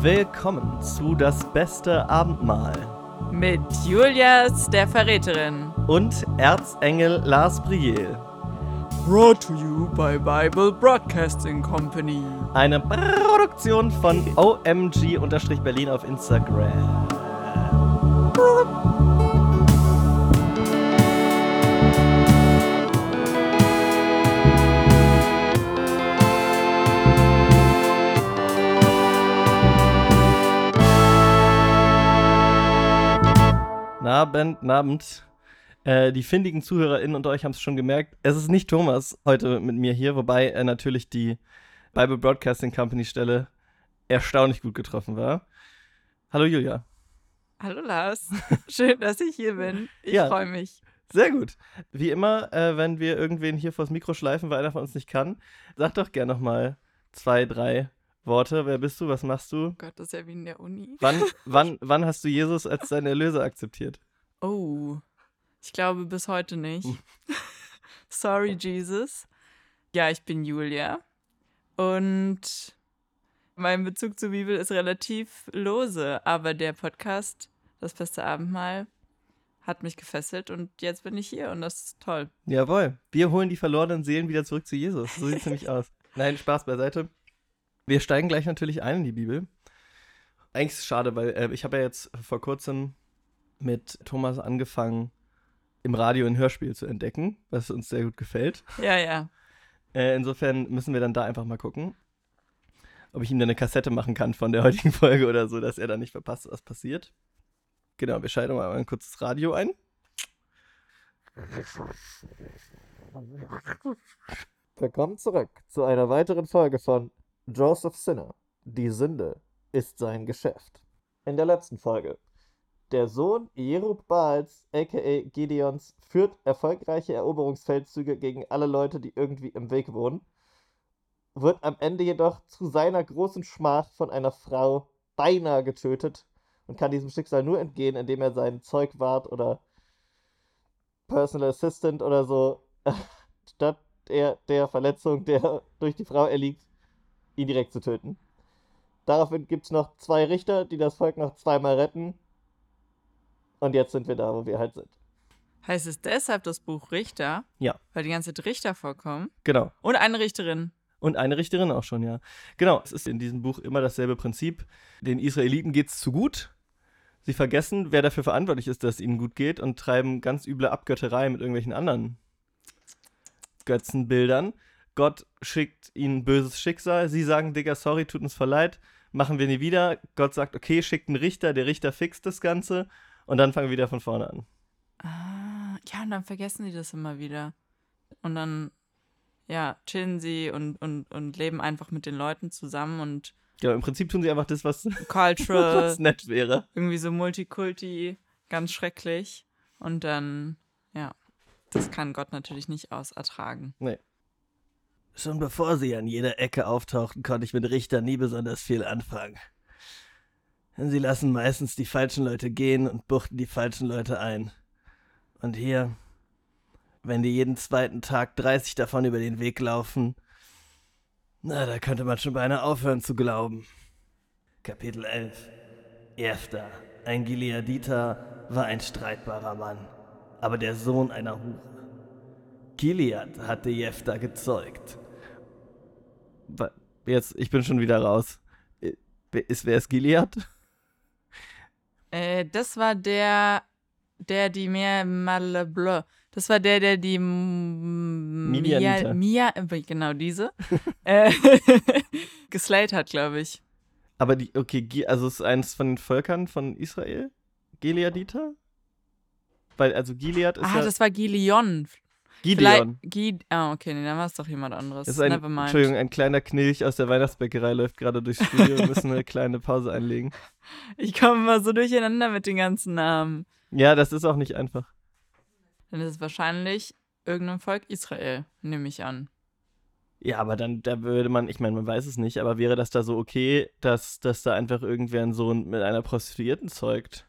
Willkommen zu Das beste Abendmahl Mit Julias, der Verräterin. und Erzengel Lars Briel. Brought to you by Bible Broadcasting Company. Eine Produktion von OMG-Berlin auf Instagram. Abend, Abend. Äh, die findigen ZuhörerInnen unter euch haben es schon gemerkt. Es ist nicht Thomas heute mit mir hier, wobei er natürlich die Bible Broadcasting Company Stelle erstaunlich gut getroffen war. Hallo Julia. Hallo Lars. Schön, dass ich hier bin. Ich Ja. freue mich. Sehr gut. Wie immer, äh, wenn wir irgendwen hier vors Mikro schleifen, weil einer von uns nicht kann, sag doch gern nochmal zwei, drei Worte. Wer bist du? Was machst du? Oh Gott, das ist ja wie in der Uni. Wann, wann, wann hast du Jesus als deinen Erlöser akzeptiert? Oh, ich glaube bis heute nicht. Hm. Sorry, Jesus. Ja, ich bin Julia. Und mein Bezug zur Bibel ist relativ lose, aber der Podcast, das beste Abendmahl, hat mich gefesselt und jetzt bin ich hier und das ist toll. Jawohl. Wir holen die verlorenen Seelen wieder zurück zu Jesus. So sieht es nämlich aus. Nein, Spaß beiseite. Wir steigen gleich natürlich ein in die Bibel. Eigentlich ist es schade, weil äh, ich habe ja jetzt vor kurzem mit Thomas angefangen, im Radio ein Hörspiel zu entdecken, was uns sehr gut gefällt. Ja, ja. Äh, insofern müssen wir dann da einfach mal gucken, ob ich ihm dann eine Kassette machen kann von der heutigen Folge oder so, dass er dann nicht verpasst, was passiert. Genau, wir schalten mal ein kurzes Radio ein. Willkommen zurück zu einer weiteren Folge von Joseph Sinner. Die Sünde ist sein Geschäft. In der letzten Folge. Der Sohn Jerub-Baals, aka Gideons, führt erfolgreiche Eroberungsfeldzüge gegen alle Leute, die irgendwie im Weg wohnen, wird am Ende jedoch zu seiner großen Schmach von einer Frau beinahe getötet und kann diesem Schicksal nur entgehen, indem er seinen Zeugwart oder Personal Assistant oder so, statt der, der Verletzung, der durch die Frau erliegt, ihn direkt zu töten. Daraufhin gibt es noch zwei Richter, die das Volk noch zweimal retten. Und jetzt sind wir da, wo wir halt sind. Heißt es deshalb das Buch Richter? Ja. Weil die ganze Zeit Richter vorkommen. Genau. Und eine Richterin. Und eine Richterin auch schon, ja. Genau, es ist in diesem Buch immer dasselbe Prinzip. Den Israeliten geht es zu gut. Sie vergessen, wer dafür verantwortlich ist, dass es ihnen gut geht und treiben ganz üble Abgötterei mit irgendwelchen anderen Götzenbildern. Gott schickt ihnen böses Schicksal. Sie sagen, Digga, sorry, tut uns voll leid. Machen wir nie wieder. Gott sagt, okay, schickt einen Richter. Der Richter fixt das Ganze. Und dann fangen wir wieder von vorne an. Ah, ja, und dann vergessen die das immer wieder. Und dann, ja, chillen sie und, und, und leben einfach mit den Leuten zusammen und Genau, im Prinzip tun sie einfach das, was, cultural, was nett wäre. irgendwie so Multikulti, ganz schrecklich. Und dann, ja, das kann Gott natürlich nicht ausertragen. Schon bevor sie an jeder Ecke auftauchten, konnte ich mit Richtern nie besonders viel anfangen. Sie lassen meistens die falschen Leute gehen und buchten die falschen Leute ein. Und hier, wenn die jeden zweiten Tag 30 davon über den Weg laufen, na, da könnte man schon beinahe aufhören zu glauben. Kapitel 11 Jephtha, ein Gileaditer, war ein streitbarer Mann, aber der Sohn einer Hure. Gilead hatte Jephtha gezeugt. Jetzt, ich bin schon wieder raus. Ist, wer ist Gilead? Äh, das war der, der die mehr Malebleu. Das war der, der die Mia. Mia, äh, genau diese, äh, geslayt hat, glaube ich. Aber die, okay, also ist eines von den Völkern von Israel? Gileaditer? Weil, also Gilead ist Ah, ja das war Gileon. Gideon. Vielleicht- Gi ah, okay, nee, dann war es doch jemand anderes. Ist ein, Never mind. Entschuldigung, ein kleiner Knilch aus der Weihnachtsbäckerei läuft gerade durchs Studio. Wir müssen eine kleine Pause einlegen. Ich komme immer so durcheinander mit den ganzen Namen. Ja, das ist auch nicht einfach. Dann ist es wahrscheinlich irgendein Volk Israel, nehme ich an. Ja, aber dann, da würde man, ich meine, man weiß es nicht, aber wäre das da so okay, dass, dass da einfach irgendwer einen Sohn mit einer Prostituierten zeugt?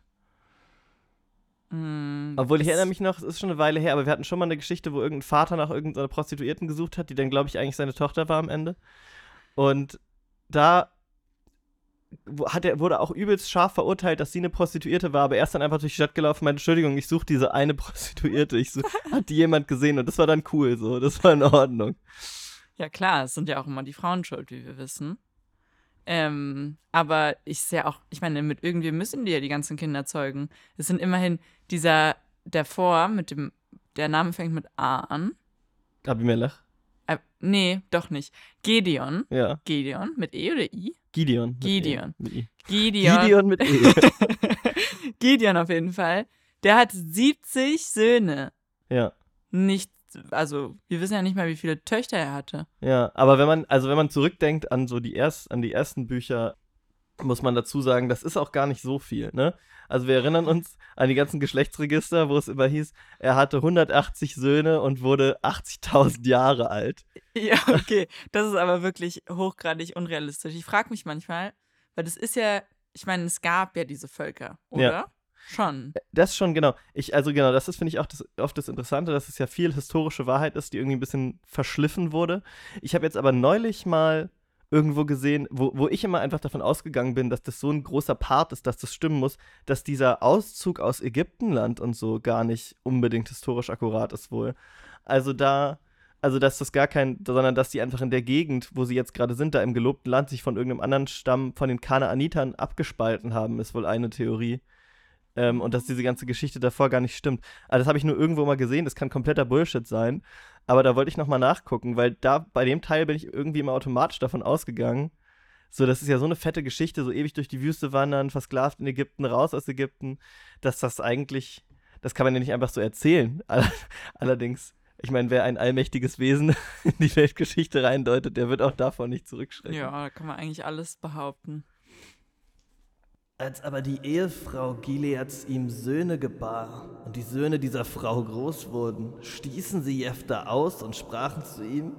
Hm, Obwohl, ich erinnere mich noch, es ist schon eine Weile her, aber wir hatten schon mal eine Geschichte, wo irgendein Vater nach irgendeiner Prostituierten gesucht hat, die dann, glaube ich, eigentlich seine Tochter war am Ende. Und da hat er, wurde auch übelst scharf verurteilt, dass sie eine Prostituierte war, aber er ist dann einfach durch die Stadt gelaufen und meinte, Entschuldigung, ich suche diese eine Prostituierte. Ich such, hat die jemand gesehen und das war dann cool so, das war in Ordnung. Ja, klar, es sind ja auch immer die Frauen schuld, wie wir wissen. Ähm, aber ich sehe auch, ich meine, mit irgendwie müssen die ja die ganzen Kinder zeugen. Es sind immerhin dieser davor mit dem, der Name fängt mit A an. Abimelech, Äh, nee, doch nicht. Gideon. ja. Gideon mit E oder I? Gideon. E, Gideon. mit I. Gideon. Gideon mit E. Gideon auf jeden Fall. Der hat 70 Söhne. ja. Nicht, also wir wissen ja nicht mal, wie viele Töchter er hatte. Ja, aber wenn man, also wenn man zurückdenkt an so die erst, an die ersten Bücher, muss man dazu sagen, das ist auch gar nicht so viel, ne? Also wir erinnern uns an die ganzen Geschlechtsregister, wo es immer hieß, er hatte 180 Söhne und wurde 80.000 Jahre alt. Ja, okay. Das ist aber wirklich hochgradig unrealistisch. Ich frage mich manchmal, weil das ist ja, ich meine, es gab ja diese Völker, oder? Ja. Schon. Das schon, genau. Ich, also genau, das ist, finde ich, auch das, oft das Interessante, dass es ja viel historische Wahrheit ist, die irgendwie ein bisschen verschliffen wurde. Ich habe jetzt aber neulich mal irgendwo gesehen, wo, wo ich immer einfach davon ausgegangen bin, dass das so ein großer Part ist, dass das stimmen muss, dass dieser Auszug aus Ägyptenland und so gar nicht unbedingt historisch akkurat ist wohl. Also da, also dass das gar kein, sondern dass die einfach in der Gegend, wo sie jetzt gerade sind, da im gelobten Land, sich von irgendeinem anderen Stamm, von den Kanaanitern abgespalten haben, ist wohl eine Theorie. Ähm, und dass diese ganze Geschichte davor gar nicht stimmt. Also das habe ich nur irgendwo mal gesehen, das kann kompletter Bullshit sein. Aber da wollte ich nochmal nachgucken, weil da bei dem Teil bin ich irgendwie immer automatisch davon ausgegangen. So, das ist ja so eine fette Geschichte, so ewig durch die Wüste wandern, versklavt in Ägypten, raus aus Ägypten, dass das eigentlich, das kann man ja nicht einfach so erzählen. All- Allerdings, ich meine, wer ein allmächtiges Wesen in die Weltgeschichte reindeutet, der wird auch davon nicht zurückschrecken. Ja, da kann man eigentlich alles behaupten. Als aber die Ehefrau Gileads ihm Söhne gebar und die Söhne dieser Frau groß wurden, stießen sie Jephthah aus und sprachen zu ihm,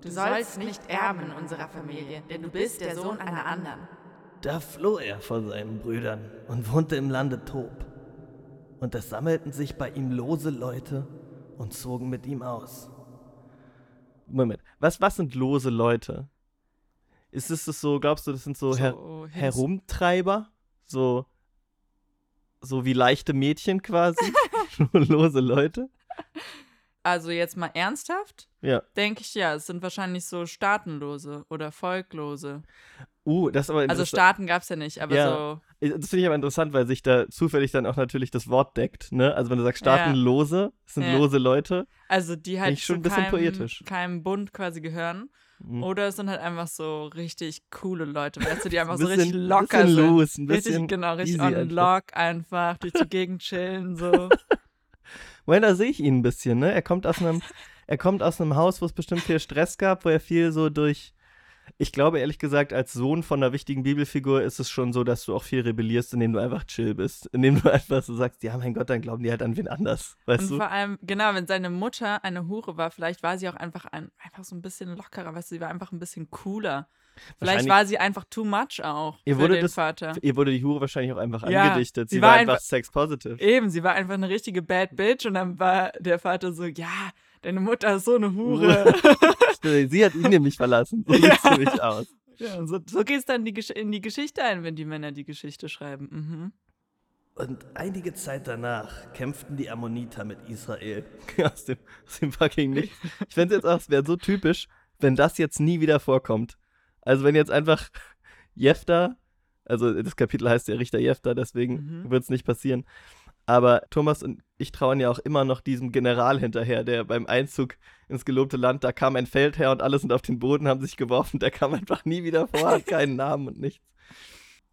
Du sollst nicht erben in unserer Familie, denn du bist der Sohn einer anderen. Da floh er vor seinen Brüdern und wohnte im Lande Tob. Und es sammelten sich bei ihm lose Leute und zogen mit ihm aus. Moment, was, was sind lose Leute? Ist es das so, glaubst du, das sind so, her So Hins- Herumtreiber? So, so wie leichte Mädchen quasi? lose Leute? Also jetzt mal ernsthaft, Ja. denke ich ja, es sind wahrscheinlich so Staatenlose oder Volklose. Uh, das ist aber Also. Staaten gab es ja nicht, aber Ja. so, Das finde ich aber interessant, weil sich da zufällig dann auch natürlich das Wort deckt, ne? Also wenn du sagst staatenlose, es sind Ja. lose Leute. also die halt ich schon ein bisschen poetisch. keinem Bund quasi gehören. Mhm. Oder es sind halt einfach so richtig coole Leute, weißt du, die einfach Ein so bisschen- richtig locker bisschen sind. loose, ein bisschen richtig, genau, richtig on einfach. lock einfach, durch die Gegend chillen, so. Well, da sehe ich ihn ein bisschen, ne? Er kommt aus einem, er kommt aus einem Haus, wo es bestimmt viel Stress gab, wo er viel so durch. Ich glaube, ehrlich gesagt, als Sohn von einer wichtigen Bibelfigur ist es schon so, dass du auch viel rebellierst, indem du einfach chill bist. Indem du einfach so sagst, ja, mein Gott, dann glauben die halt an wen anders. Weißt Und du? vor allem, genau, wenn seine Mutter eine Hure war, vielleicht war sie auch einfach, ein, einfach so ein bisschen lockerer, weißt du, sie war einfach ein bisschen cooler. Vielleicht war sie einfach too much auch Ihr wurde das- Vater. Ihr wurde die Hure wahrscheinlich auch einfach Ja, angedichtet. Sie, sie war, war einfach einfach- sex-positive. Eben, sie war einfach eine richtige Bad Bitch und dann war der Vater so, ja, deine Mutter ist so eine Hure. Sie hat ihn nämlich verlassen. So sieht's nämlich aus. ja, so, so geht es dann die, in die Geschichte ein, wenn die Männer die Geschichte schreiben. Mhm. Und einige Zeit danach kämpften die Ammoniter mit Israel. aus, dem, aus dem fucking Nichts. Ich fände jetzt auch, es wäre so typisch, wenn das jetzt nie wieder vorkommt. Also wenn jetzt einfach Jefta, also das Kapitel heißt ja Richter Jefta, deswegen Mhm. wird es nicht passieren. Aber Thomas und ich trauen ja auch immer noch diesem General hinterher, der beim Einzug ins gelobte Land, da kam ein Feldherr und alle sind auf den Boden, haben sich geworfen, der kam einfach nie wieder vor, hat keinen Namen und nichts.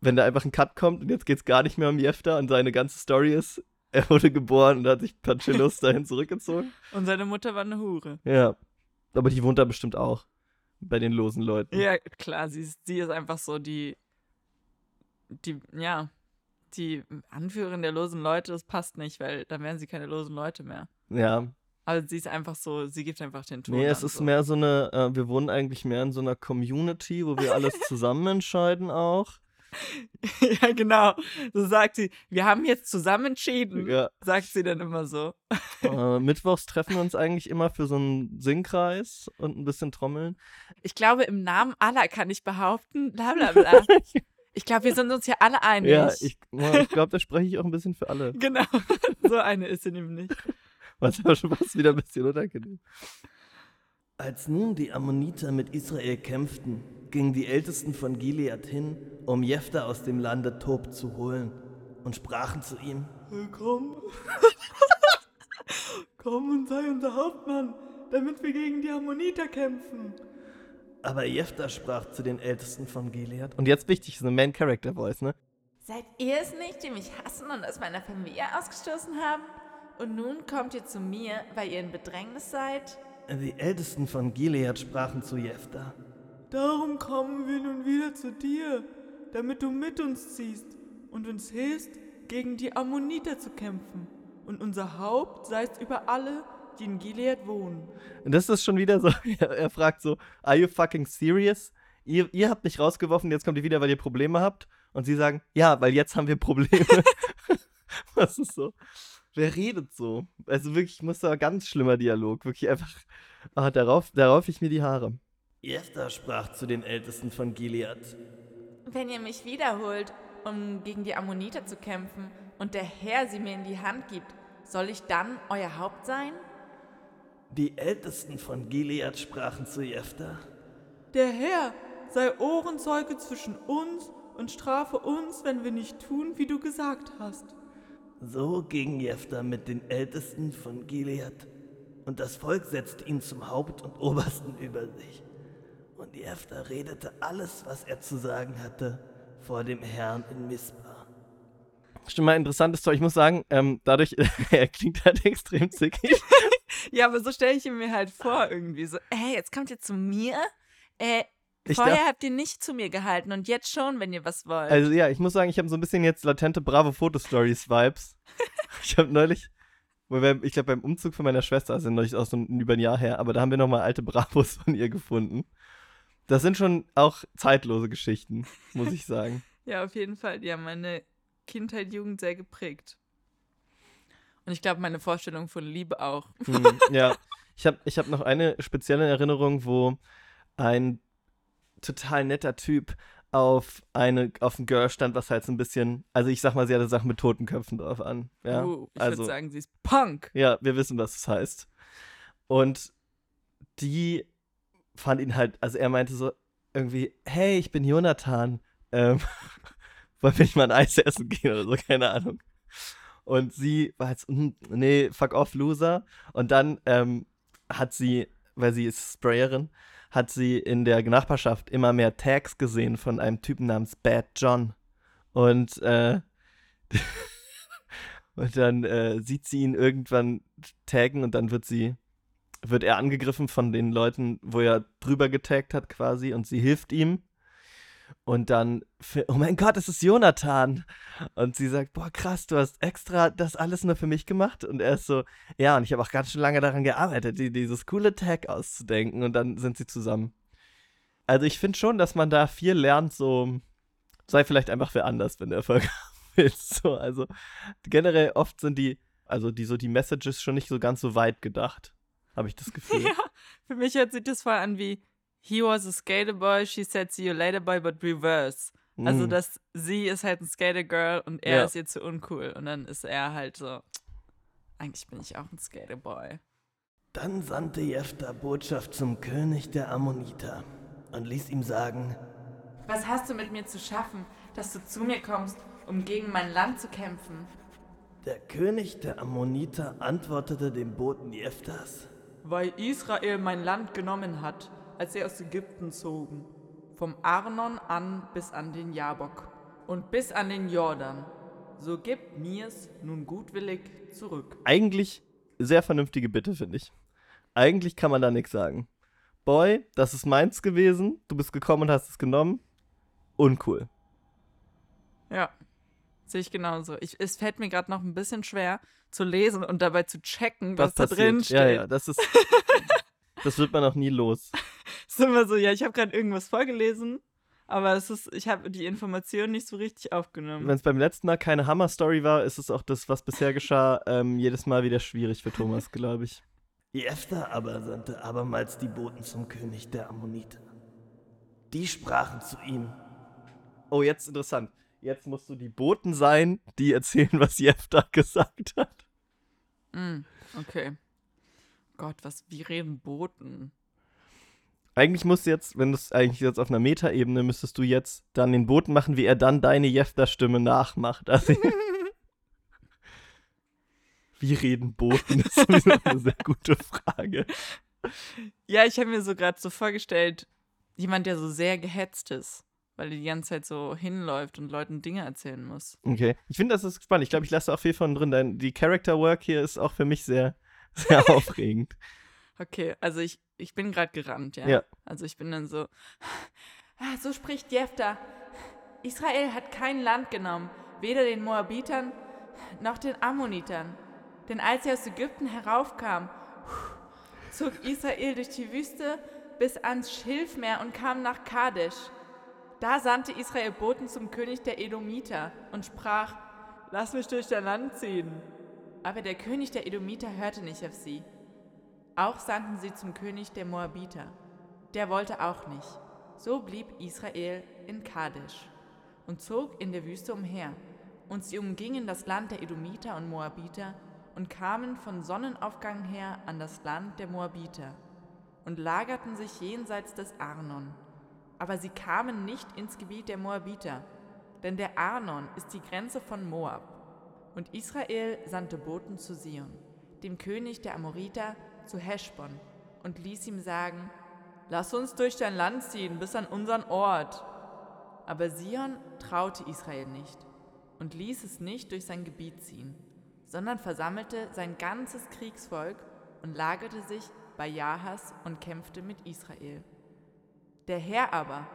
Wenn da einfach ein Cut kommt und jetzt geht es gar nicht mehr um Jefta und seine ganze Story ist, er wurde geboren und hat sich Panchelos dahin zurückgezogen. Und seine Mutter war eine Hure. Ja. Aber die wohnt da bestimmt auch. Bei den losen Leuten. Ja, klar, sie ist, sie ist einfach so die, die, ja, die Anführerin der losen Leute, das passt nicht, weil dann wären sie keine losen Leute mehr. Ja. Also sie ist einfach so, sie gibt einfach den Ton. Nee, es ist so. mehr so eine, äh, wir wohnen eigentlich mehr in so einer Community, wo wir alles zusammen entscheiden auch. ja, genau. So sagt sie, wir haben jetzt zusammen entschieden, Ja. sagt sie dann immer so. Äh, mittwochs treffen wir uns eigentlich immer für so einen Singkreis und ein bisschen trommeln. Ich glaube, im Namen aller kann ich behaupten, bla bla bla. Ich glaube, wir sind uns hier alle einig. Ja, ich, ich glaube, da spreche ich auch ein bisschen für alle. Genau. So eine ist sie nämlich. Was aber schon fast wieder ein bisschen unangenehm. Als nun die Ammoniter mit Israel kämpften, gingen die Ältesten von Gilead hin, um Jephthah aus dem Lande Tob zu holen, und sprachen zu ihm: Komm. Komm und sei unser Hauptmann, damit wir gegen die Ammoniter kämpfen. Aber Jephthah sprach zu den Ältesten von Gilead: Und jetzt wichtig, so eine Main-Character-Voice, ne? Seid ihr es nicht, die mich hassen und aus meiner Familie ausgestoßen haben? Und nun kommt ihr zu mir, weil ihr in Bedrängnis seid? Die Ältesten von Gilead sprachen zu Jephthah: Darum kommen wir nun wieder zu dir, damit du mit uns ziehst und uns hilfst, gegen die Ammoniter zu kämpfen. Und unser Haupt seist über alle, die in Gilead wohnen. Und das ist schon wieder so, er, fragt so, are you fucking serious? Ihr, ihr habt mich rausgeworfen, jetzt kommt ihr wieder, weil ihr Probleme habt. Und sie sagen, ja, weil jetzt haben wir Probleme. Was ist so? Wer redet so? Also wirklich, muss da ganz schlimmer Dialog. Wirklich einfach, ah, darauf, darauf ich mir die Haare. Jephthah sprach zu den Ältesten von Gilead: Wenn ihr mich wiederholt, um gegen die Ammoniter zu kämpfen, und der Herr sie mir in die Hand gibt, soll ich dann euer Haupt sein? Die Ältesten von Gilead sprachen zu Jephthah: Der Herr sei Ohrenzeuge zwischen uns und strafe uns, wenn wir nicht tun, wie du gesagt hast. So ging Jephthah mit den Ältesten von Gilead, und das Volk setzte ihn zum Haupt und Obersten über sich. Und Jephthah redete alles, was er zu sagen hatte, vor dem Herrn in Mispa. Stimmt mal interessantes Zeug. Ich muss sagen, ähm, dadurch, er klingt halt extrem zickig. Ja, aber so stelle ich ihn mir halt vor, irgendwie so, ey, jetzt kommt ihr zu mir? Äh, Ich vorher darf- habt ihr nicht zu mir gehalten und jetzt schon, wenn ihr was wollt. Also ja, ich muss sagen, ich habe so ein bisschen jetzt latente Bravo-Fotostories-Vibes. ich habe neulich, ich glaube beim Umzug von meiner Schwester, also neulich auch so ein, über ein Jahr her, aber da haben wir nochmal alte Bravos von ihr gefunden. Das sind schon auch zeitlose Geschichten, muss ich sagen. Ja, auf jeden Fall. Die haben meine Kindheit, Jugend sehr geprägt. Und ich glaube, meine Vorstellung von Liebe auch. Hm, ja, ich habe ich hab noch eine spezielle Erinnerung, wo ein total netter Typ auf eine auf ein Girl stand, was halt so ein bisschen, also ich sag mal, sie hatte Sachen mit Totenköpfen drauf an. Ja, Uh, ich also würde sagen, sie ist Punk. ja, wir wissen, was das heißt. Und die fand ihn halt, also er meinte so irgendwie, hey, ich bin Jonathan, ähm, wollen wir nicht mal ein Eis essen gehen oder so, keine Ahnung. Und sie war jetzt, "Hm, nee, fuck off, Loser. Und dann ähm, hat sie, weil sie ist Sprayerin, hat sie in der Nachbarschaft immer mehr Tags gesehen von einem Typen namens Bad John. Und, äh, und dann äh, sieht sie ihn irgendwann taggen und dann wird sie, wird er angegriffen von den Leuten, wo er drüber getaggt hat quasi und sie hilft ihm. Und dann, oh mein Gott, es ist Jonathan. Und sie sagt, boah, krass, du hast extra das alles nur für mich gemacht. Und er ist so, ja, und ich habe auch ganz schön lange daran gearbeitet, die, dieses coole Tag auszudenken. Und dann sind sie zusammen. Also ich finde schon, dass man da viel lernt, so, sei vielleicht einfach wer anders, wenn du Erfolg haben willst. So, also generell oft sind die, also die so die Messages schon nicht so ganz so weit gedacht, habe ich das Gefühl. Ja, für mich hört sich das voll an wie He was a skater boy, she said see you later boy, but reverse. Also, Mm. dass sie ist halt ein Skater Girl und er Ja. ist ihr zu uncool. Und dann ist er halt so, eigentlich bin ich auch ein Skater Boy. Dann sandte Jephthah Botschaft zum König der Ammoniter und ließ ihm sagen: Was hast du mit mir zu schaffen, dass du zu mir kommst, um gegen mein Land zu kämpfen? Der König der Ammoniter antwortete dem Boten Jephthahs: Weil Israel mein Land genommen hat, als sie aus Ägypten zogen. Vom Arnon an bis an den Jabok und bis an den Jordan. So gib mir's nun gutwillig zurück. Eigentlich sehr vernünftige Bitte, finde ich. Eigentlich kann man da nichts sagen. Boy, das ist meins gewesen, du bist gekommen und hast es genommen. Uncool. Ja, sehe ich genauso. Ich, es fällt mir gerade noch ein bisschen schwer zu lesen und dabei zu checken, was, da drin steht. Ja, ja, das ist. das wird man auch nie los. Ist immer so, ja, ich habe gerade irgendwas vorgelesen, aber es ist, ich habe die Information nicht so richtig aufgenommen. Wenn es beim letzten Mal keine Hammer-Story war, ist es auch das, was bisher geschah, ähm, jedes Mal wieder schwierig für Thomas, glaube ich. Jephthah aber sandte abermals die Boten zum König der Ammoniter. Die sprachen zu ihm: Oh, jetzt interessant. Jetzt musst du die Boten sein, die erzählen, was Jefta gesagt hat. Mm, okay. Gott, was, wie reden Boten? Eigentlich musst du jetzt, wenn du es eigentlich jetzt auf einer Metaebene, müsstest du jetzt dann den Boten machen, wie er dann deine Jefta-Stimme nachmacht. Also, wie reden Boten? Das ist sowieso eine sehr gute Frage. Ja, ich habe mir so gerade so vorgestellt, jemand, der so sehr gehetzt ist, weil er die ganze Zeit so hinläuft und Leuten Dinge erzählen muss. Okay. Ich finde, das ist spannend. Ich glaube, ich lasse auch viel von drin. Dein, die Character Work hier ist auch für mich sehr, sehr aufregend. Okay, also ich, ich bin gerade gerannt, ja? Ja. Also ich bin dann so, Ah, so spricht Jephtha. Israel hat kein Land genommen, weder den Moabitern noch den Ammonitern. Denn als sie aus Ägypten heraufkam, zog Israel durch die Wüste bis ans Schilfmeer und kam nach Kadesh. Da sandte Israel Boten zum König der Edomiter und sprach, Lass mich durch dein Land ziehen. aber der König der Edomiter hörte nicht auf sie. Auch sandten sie zum König der Moabiter. Der wollte auch nicht. So blieb Israel in Kadesh und zog in der Wüste umher. Und sie umgingen das Land der Edomiter und Moabiter und kamen von Sonnenaufgang her an das Land der Moabiter und lagerten sich jenseits des Arnon. Aber sie kamen nicht ins Gebiet der Moabiter, denn der Arnon ist die Grenze von Moab. Und Israel sandte Boten zu Sion, dem König der Amoriter, zu Heschbon, und ließ ihm sagen, Lass uns durch dein Land ziehen bis an unseren Ort. aber Sion traute Israel nicht und ließ es nicht durch sein Gebiet ziehen, sondern versammelte sein ganzes Kriegsvolk und lagerte sich bei Jahas und kämpfte mit Israel. Der Herr aber,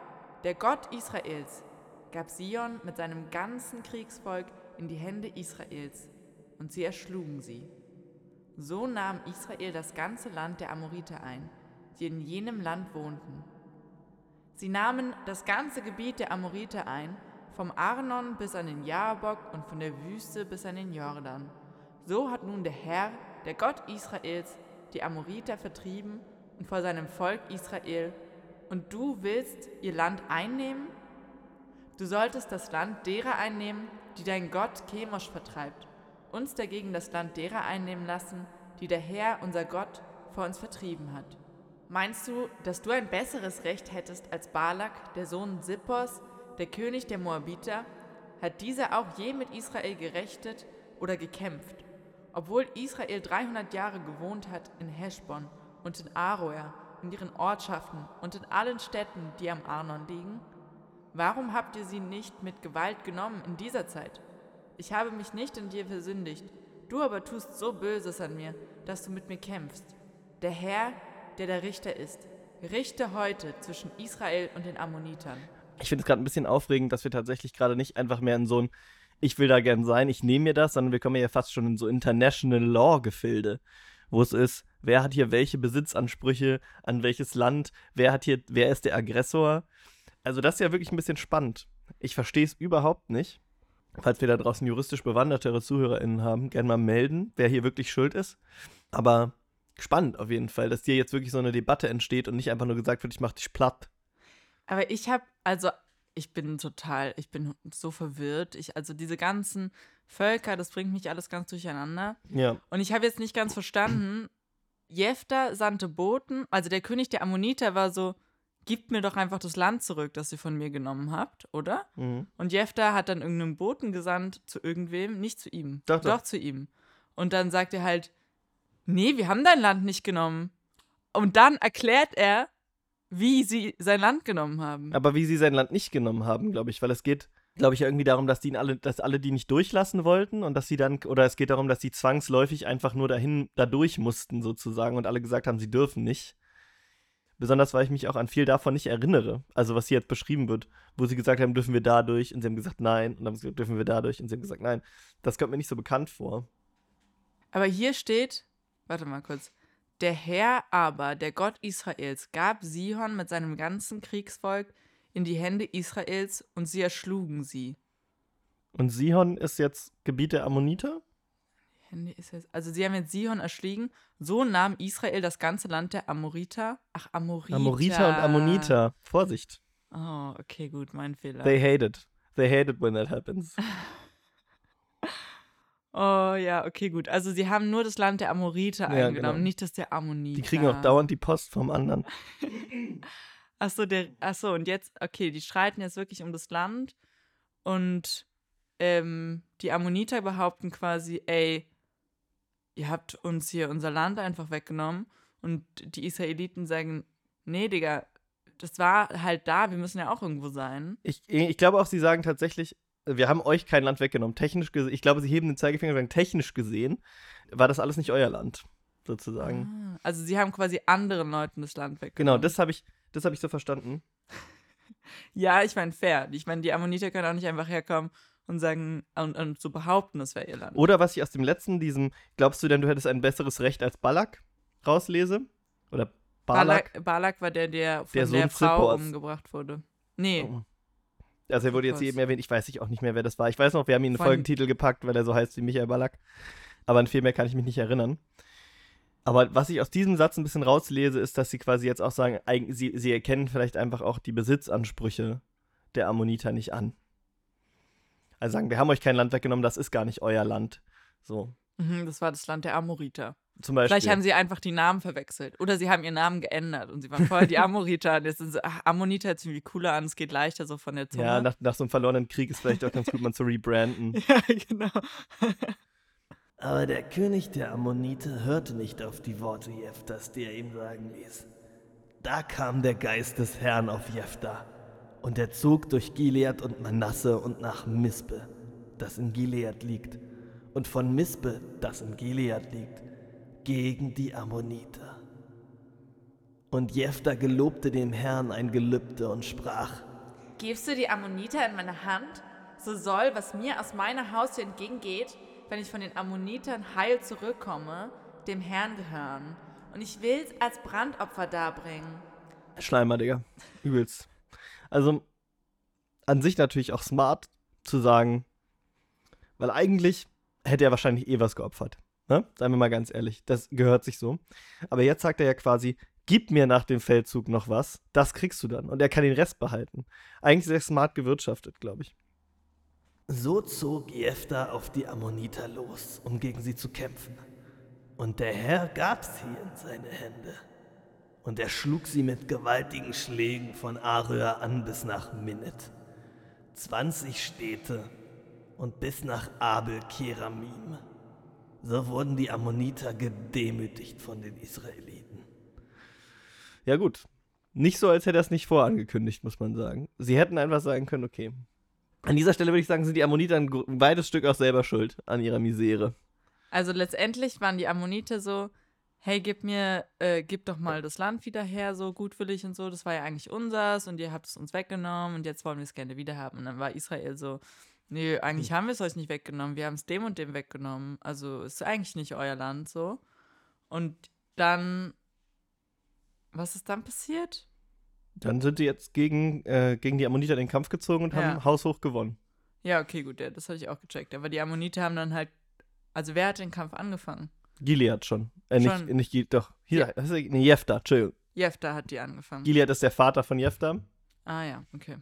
der Gott Israels, gab Sion mit seinem ganzen Kriegsvolk in die Hände Israels, und sie erschlugen sie. So nahm Israel das ganze Land der Amoriter ein, die in jenem Land wohnten. Sie nahmen das ganze Gebiet der Amoriter ein, vom Arnon bis an den Jabok und von der Wüste bis an den Jordan. So hat nun der Herr, der Gott Israels, die Amoriter vertrieben und vor seinem Volk Israel. Und du willst ihr Land einnehmen? Du solltest das Land derer einnehmen, die dein Gott Chemosh vertreibt, uns dagegen das Land derer einnehmen lassen, die der Herr, unser Gott, vor uns vertrieben hat. Meinst du, dass du ein besseres Recht hättest als Balak, der Sohn Sippos, der König der Moabiter? Hat dieser auch je mit Israel gerechtet oder gekämpft? Obwohl Israel 300 Jahre gewohnt hat in Heschbon und in Aroer, in ihren Ortschaften und in allen Städten, die am Arnon liegen? Warum habt ihr sie nicht mit Gewalt genommen in dieser Zeit? Ich habe mich nicht in dir versündigt, du aber tust so Böses an mir, dass du mit mir kämpfst. Der Herr, der der Richter ist, richte heute zwischen Israel und den Ammonitern. Ich finde es gerade ein bisschen aufregend, dass wir tatsächlich gerade nicht einfach mehr in so ein Ich will da gern sein, ich nehme mir das, sondern wir kommen ja fast schon in so International Law-Gefilde, wo es ist, wer hat hier welche Besitzansprüche an welches Land, wer hat hier, wer ist der Aggressor. Also das ist ja wirklich ein bisschen spannend. Ich verstehe es überhaupt nicht. Falls wir da draußen juristisch bewandertere ZuhörerInnen haben, gerne mal melden, wer hier wirklich schuld ist. Aber spannend auf jeden Fall, dass hier jetzt wirklich so eine Debatte entsteht und nicht einfach nur gesagt wird, ich mach dich platt. Aber ich habe, also ich bin total, ich bin so verwirrt. Ich, also diese ganzen Völker, das bringt mich alles ganz durcheinander. Ja. Und ich habe jetzt nicht ganz verstanden, Jephtha sandte Boten, also der König der Ammoniter war so, gebt mir doch einfach das Land zurück, das ihr von mir genommen habt, oder? Mhm. Und Jephtha hat dann irgendeinen Boten gesandt zu irgendwem, nicht zu ihm. Doch, doch. zu ihm. Und dann sagt er halt, nee, wir haben dein Land nicht genommen. Und dann erklärt er, wie sie sein Land genommen haben. Aber wie sie sein Land nicht genommen haben, glaube ich, weil es geht, glaube ich, irgendwie darum, dass die ihn alle, dass alle die nicht durchlassen wollten und dass sie dann, oder es geht darum, dass die zwangsläufig einfach nur dahin, da durch mussten sozusagen und alle gesagt haben, sie dürfen nicht. Besonders, weil ich mich auch an viel davon nicht erinnere. Also, was hier jetzt beschrieben wird, wo sie gesagt haben, dürfen wir da durch und sie haben gesagt, nein. Und dann haben sie gesagt, dürfen wir da durch und sie haben gesagt, nein. Das kommt mir nicht so bekannt vor. Aber hier steht, warte mal kurz. Der Herr aber, der Gott Israels, gab Sihon mit seinem ganzen Kriegsvolk in die Hände Israels und sie erschlugen sie. Und Sihon ist jetzt Gebiet der Ammoniter? Hände Israels. Also sie haben jetzt Sihon erschwiegen. So nahm Israel das ganze Land der Amoriter. Ach, Amoriter. Amoriter und Ammoniter. Vorsicht. Oh, okay, gut, mein Fehler. They hate it. They hate it when that happens. Oh ja, okay, gut. Also sie haben nur das Land der Amoriter Ja, eingenommen, genau. nicht das der Ammoniter. Die kriegen auch dauernd die Post vom anderen. Achso, der, achso, und jetzt, okay, die streiten jetzt wirklich um das Land und ähm, die Ammoniter behaupten quasi, ey, ihr habt uns hier unser Land einfach weggenommen und die Israeliten sagen, nee, Digga, das war halt da, wir müssen ja auch irgendwo sein. Ich, ich glaube auch, sie sagen tatsächlich, wir haben euch kein Land weggenommen. Technisch gesehen, ich glaube, sie heben den Zeigefinger und sagen, technisch gesehen war das alles nicht euer Land, sozusagen. Ah, also sie haben quasi anderen Leuten das Land Genau, weggenommen. das habe ich, das habe ich so verstanden. Ja, ich meine, fair. Ich meine, die Ammoniter können auch nicht einfach herkommen und sagen und, und so behaupten, das wäre ihr Land. Oder was ich aus dem letzten, diesem, glaubst du denn, du hättest ein besseres Recht als Balak rauslese? Oder Balak? Balak, Balak war der, der von Der der, Frau Zippors. umgebracht wurde. Nee, Oh. Also er wurde jetzt eben erwähnt, ich weiß ich auch nicht mehr, wer das war. Ich weiß noch, wir haben ihn in den Von- Folgentitel gepackt, weil er so heißt wie Michael Ballack. Aber an viel mehr kann ich mich nicht erinnern. Aber was ich aus diesem Satz ein bisschen rauslese, ist, dass sie quasi jetzt auch sagen, sie, sie erkennen vielleicht einfach auch die Besitzansprüche der Ammoniter nicht an. Also sagen, wir haben euch kein Land weggenommen, das ist gar nicht euer Land. So, mhm, das war das Land der Amoriter. zum Beispiel. Vielleicht haben sie einfach die Namen verwechselt. Oder sie haben ihren Namen geändert und sie waren vorher die Amoriter. Und jetzt sind sie, ach, Ammoniter hört sich irgendwie cooler an, es geht leichter so von der Zunge. ja, nach, nach so einem verlorenen Krieg ist vielleicht auch ganz gut, mal zu rebranden. ja genau. Aber der König der Ammoniter hörte nicht auf die Worte Jephters, die er ihm sagen ließ. Da kam der Geist des Herrn auf Jephthah, und er zog durch Gilead und Manasse und nach Mispe, das in Gilead liegt, und von Mispe, das in Gilead liegt, gegen die Ammoniter. Und Jephthah gelobte dem Herrn ein Gelübde und sprach, Gibst du die Ammoniter in meine Hand? So soll, was mir aus meiner Haustür entgegengeht, wenn ich von den Ammonitern heil zurückkomme, dem Herrn gehören. Und ich will's als Brandopfer darbringen. Schleimer, Digga. Übelst. Also, an sich natürlich auch smart zu sagen, weil eigentlich hätte er wahrscheinlich eh was geopfert. Ne? Seien wir mal ganz ehrlich. Das gehört sich so. Aber jetzt sagt er ja quasi, gib mir nach dem Feldzug noch was, das kriegst du dann. Und er kann den Rest behalten. Eigentlich sehr smart gewirtschaftet, glaube ich. So zog Jephthah auf die Ammoniter los, um gegen sie zu kämpfen. Und der Herr gab sie in seine Hände. Und er schlug sie mit gewaltigen Schlägen von Aröa an bis nach Minnet. Zwanzig Städte und bis nach Abel Keramim. So wurden die Ammoniter gedemütigt von den Israeliten. Ja, gut. Nicht so, als hätte er es nicht vorangekündigt, muss man sagen. Sie hätten einfach sagen können, okay. An dieser Stelle würde ich sagen, sind die Ammoniter ein weites Stück auch selber schuld an ihrer Misere. Also letztendlich waren die Ammoniter so, hey, gib mir, äh, gib doch mal das Land wieder her, so gutwillig und so, das war ja eigentlich unseres und ihr habt es uns weggenommen und jetzt wollen wir es gerne wieder haben. Und dann war Israel so, nee, eigentlich haben wir es euch nicht weggenommen, wir haben es dem und dem weggenommen, also ist eigentlich nicht euer Land so. Und dann, was ist dann passiert? Dann sind die jetzt gegen, äh, gegen die Ammoniter in den Kampf gezogen und haben Ja. haushoch gewonnen. Ja, okay, gut, ja, das hatte ich auch gecheckt. Aber die Ammoniter haben dann halt, also wer hat den Kampf angefangen? Gilead schon. Äh, nicht, Schon. nicht Gilead, doch. Hier, das ist, nee, Jephthah, Entschuldigung. Jefta hat die angefangen. Gilead ist der Vater von Jephthah. ah ja, okay.